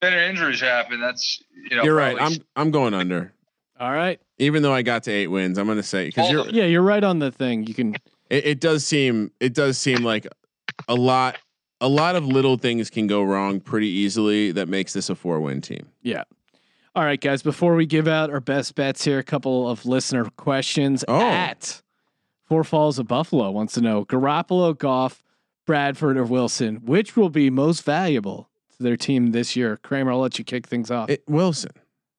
Then injuries happen. That's you know. You're right. I'm I'm going under. All right. Even though I got to eight wins, I'm going to say because you're yeah you're right on the thing. You can. It, it does seem it does seem like a lot a lot of little things can go wrong pretty easily that makes this a four win team. Yeah. All right, guys. Before we give out our best bets here, a couple of listener questions. Oh. At Four Falls of Buffalo wants to know Garoppolo, Goff, Bradford, or Wilson, which will be most valuable to their team this year? Kramer, I'll let you kick things off. It, Wilson.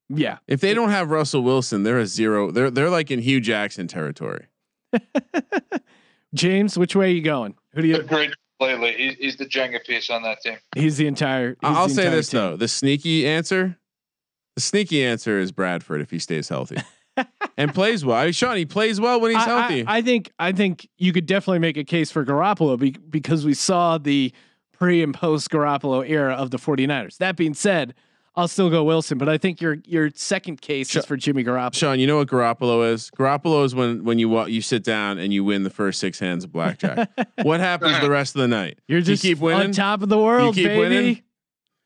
yeah. If they don't have Russell Wilson, they're a zero. They're they're like in Hue Jackson territory. *laughs* James, which way are you going? Who do you? Great lately. He's, he's the Jenga piece on that team. He's the entire. he's I'll the say entire this team. though: the sneaky answer, the sneaky answer is Bradford if he stays healthy *laughs* and plays well. I mean, Sean, he plays well when he's I- I- healthy. I, think I think you could definitely make a case for Garoppolo be, because we saw the pre and post Garoppolo era of the 49ers. That being said, I'll still go Wilson, but I think your your second case is for Jimmy Garoppolo. Sean, you know what Garoppolo is? Garoppolo is when when you you sit down and you win the first six hands of blackjack. *laughs* what happens the rest of the night? You're just you keep winning. on top of the world, keep baby. winning?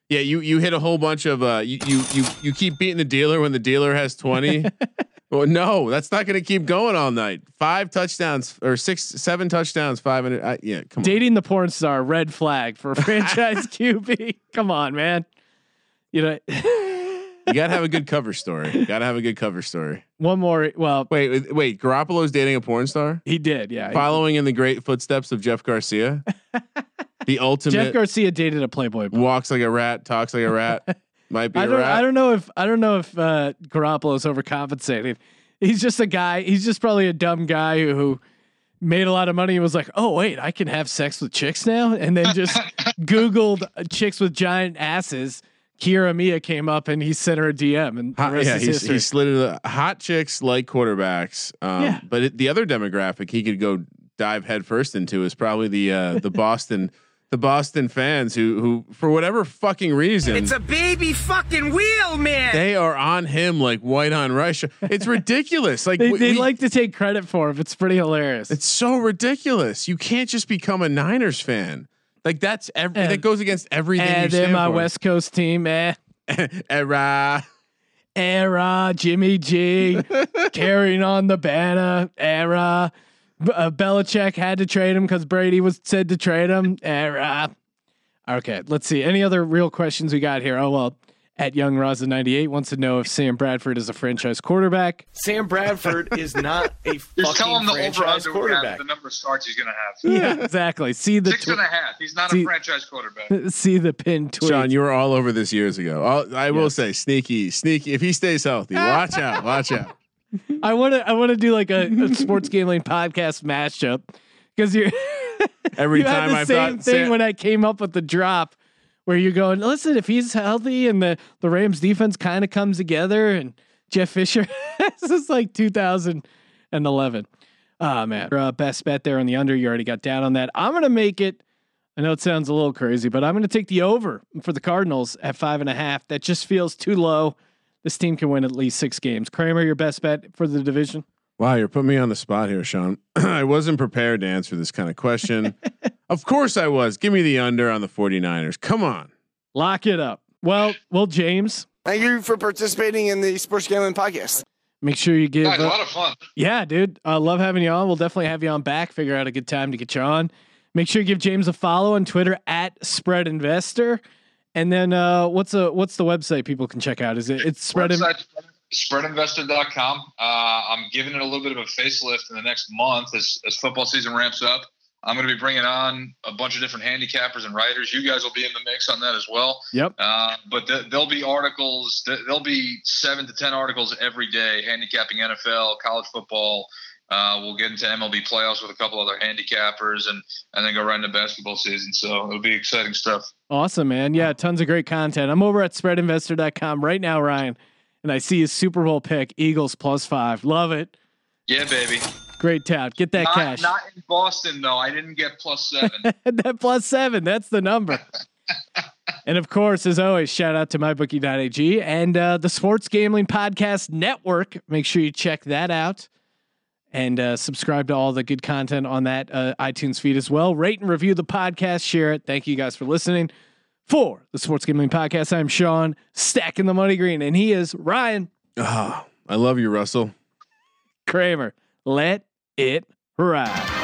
Yeah, you you hit a whole bunch of uh you you you, you keep beating the dealer when the dealer has 20. *laughs* well, no, that's not going to keep going all night. Five touchdowns or six seven touchdowns, 500 uh, yeah, come on. Dating the porn star, red flag for a *laughs* franchise QB. Come on, man. You know, *laughs* You got to have a good cover story. Got to have a good cover story. one more. Well, Wait, wait, Garoppolo's dating a porn star? he did. Yeah. Following in the great footsteps of Jeff Garcia. *laughs* the ultimate Jeff Garcia dated a Playboy. model. walks like a rat, talks like a rat. *laughs* Might be I a don't. rat. I don't know if I don't know if uh, Garoppolo's overcompensating. He's just a guy. He's just probably a dumb guy who, who made a lot of money and was like, "Oh wait, I can have sex with chicks now," and then just Googled chicks with giant asses. Kiara Mia came up and he sent her a DM, and Hot, yeah, is he's, history. he slid into the hot chicks like quarterbacks. Um, Yeah. But it, the other demographic he could go dive headfirst into is probably the uh, the *laughs* Boston the Boston fans who who for whatever fucking reason It's a baby fucking wheel, man. they are on him like white on Russia. It's ridiculous. Like they, we- they we- like to take credit for it. It's pretty hilarious. it's so ridiculous. You can't just become a Niners fan. Like that's every And- that goes against everything. and stand my for. West Coast team, eh? *laughs* Era. Era, Jimmy G, *laughs* carrying on the banner. Era, uh, Belichick had to trade him because Brady was said to trade him. Era. Okay, let's see. Any other real questions we got here? Oh well, at Young Raza ninety eight wants to know if Sam Bradford is a franchise quarterback. Sam Bradford is not a *laughs* Just tell fucking him the franchise under quarterback. the number of starts he's going to have. Yeah, exactly. See the Six tw- and a half. He's not See- a franchise quarterback. *laughs* see the pin tweet. Sean, you were all over this years ago. I'll, I will Yes. say, sneaky, sneaky. If he stays healthy, watch out, watch out. *laughs* I want to. I want to do like a, a sports gambling podcast mashup because you're. Every you time had the I same thought, thing Sam- when I came up with the drop, where you're going. Listen, if he's healthy and the the Rams defense kind of comes together, and Jeff Fisher, *laughs* this is like 2011. Ah man, uh, best bet there on the under. You already got down on that. I'm gonna make it. I know it sounds a little crazy, but I'm gonna take the over for the Cardinals at five and a half. That just feels too low. This team can win at least six games. Kramer, your best bet for the division. Wow, you're putting me on the spot here, Sean. *clears throat* I wasn't prepared to answer this kind of question. *laughs* of course I was. Give me the under on the 49ers. Come on. Lock it up. Well, well, James, Thank you for participating in the Sports Gambling Podcast. make sure you give. Guys, a uh, lot of fun. Yeah, dude. I love having you on. We'll definitely have you on back. Figure out a good time to get you on. Make sure you give James a follow on Twitter at Spread Investor. And then uh, what's a what's the website people can check out? Is it it's Spread? In- Spreadinvestor.com. Uh, I'm giving it a little bit of a facelift in the next month as, as football season ramps up. I'm going to be bringing on a bunch of different handicappers and writers. You guys will be in the mix on that as well. Yep. Uh, but th- there'll be articles. Th- there'll be seven to ten articles every day handicapping NFL, college football. Uh, we'll get into MLB playoffs with a couple other handicappers, and and then go right into basketball season. So it'll be exciting stuff. Awesome, man. Yeah, tons of great content. I'm over at spreadinvestor.com right now, Ryan, and I see his Super Bowl pick, Eagles plus five. Love it. Yeah, baby. Great tout. Get that Not, cash. not in Boston though. I didn't get plus seven. *laughs* that plus seven. That's the number. *laughs* and of course, as always, shout out to mybookie.ag and uh, the Sports Gambling Podcast Network. Make sure you check that out and uh, subscribe to all the good content on that uh, iTunes feed as well. Rate and review the podcast. Share it. Thank you guys for listening. For the Sports Gambling Podcast, I'm Sean, stacking the money green, and he is Ryan Ah, I love you, Russell. Kramer. Let it ride.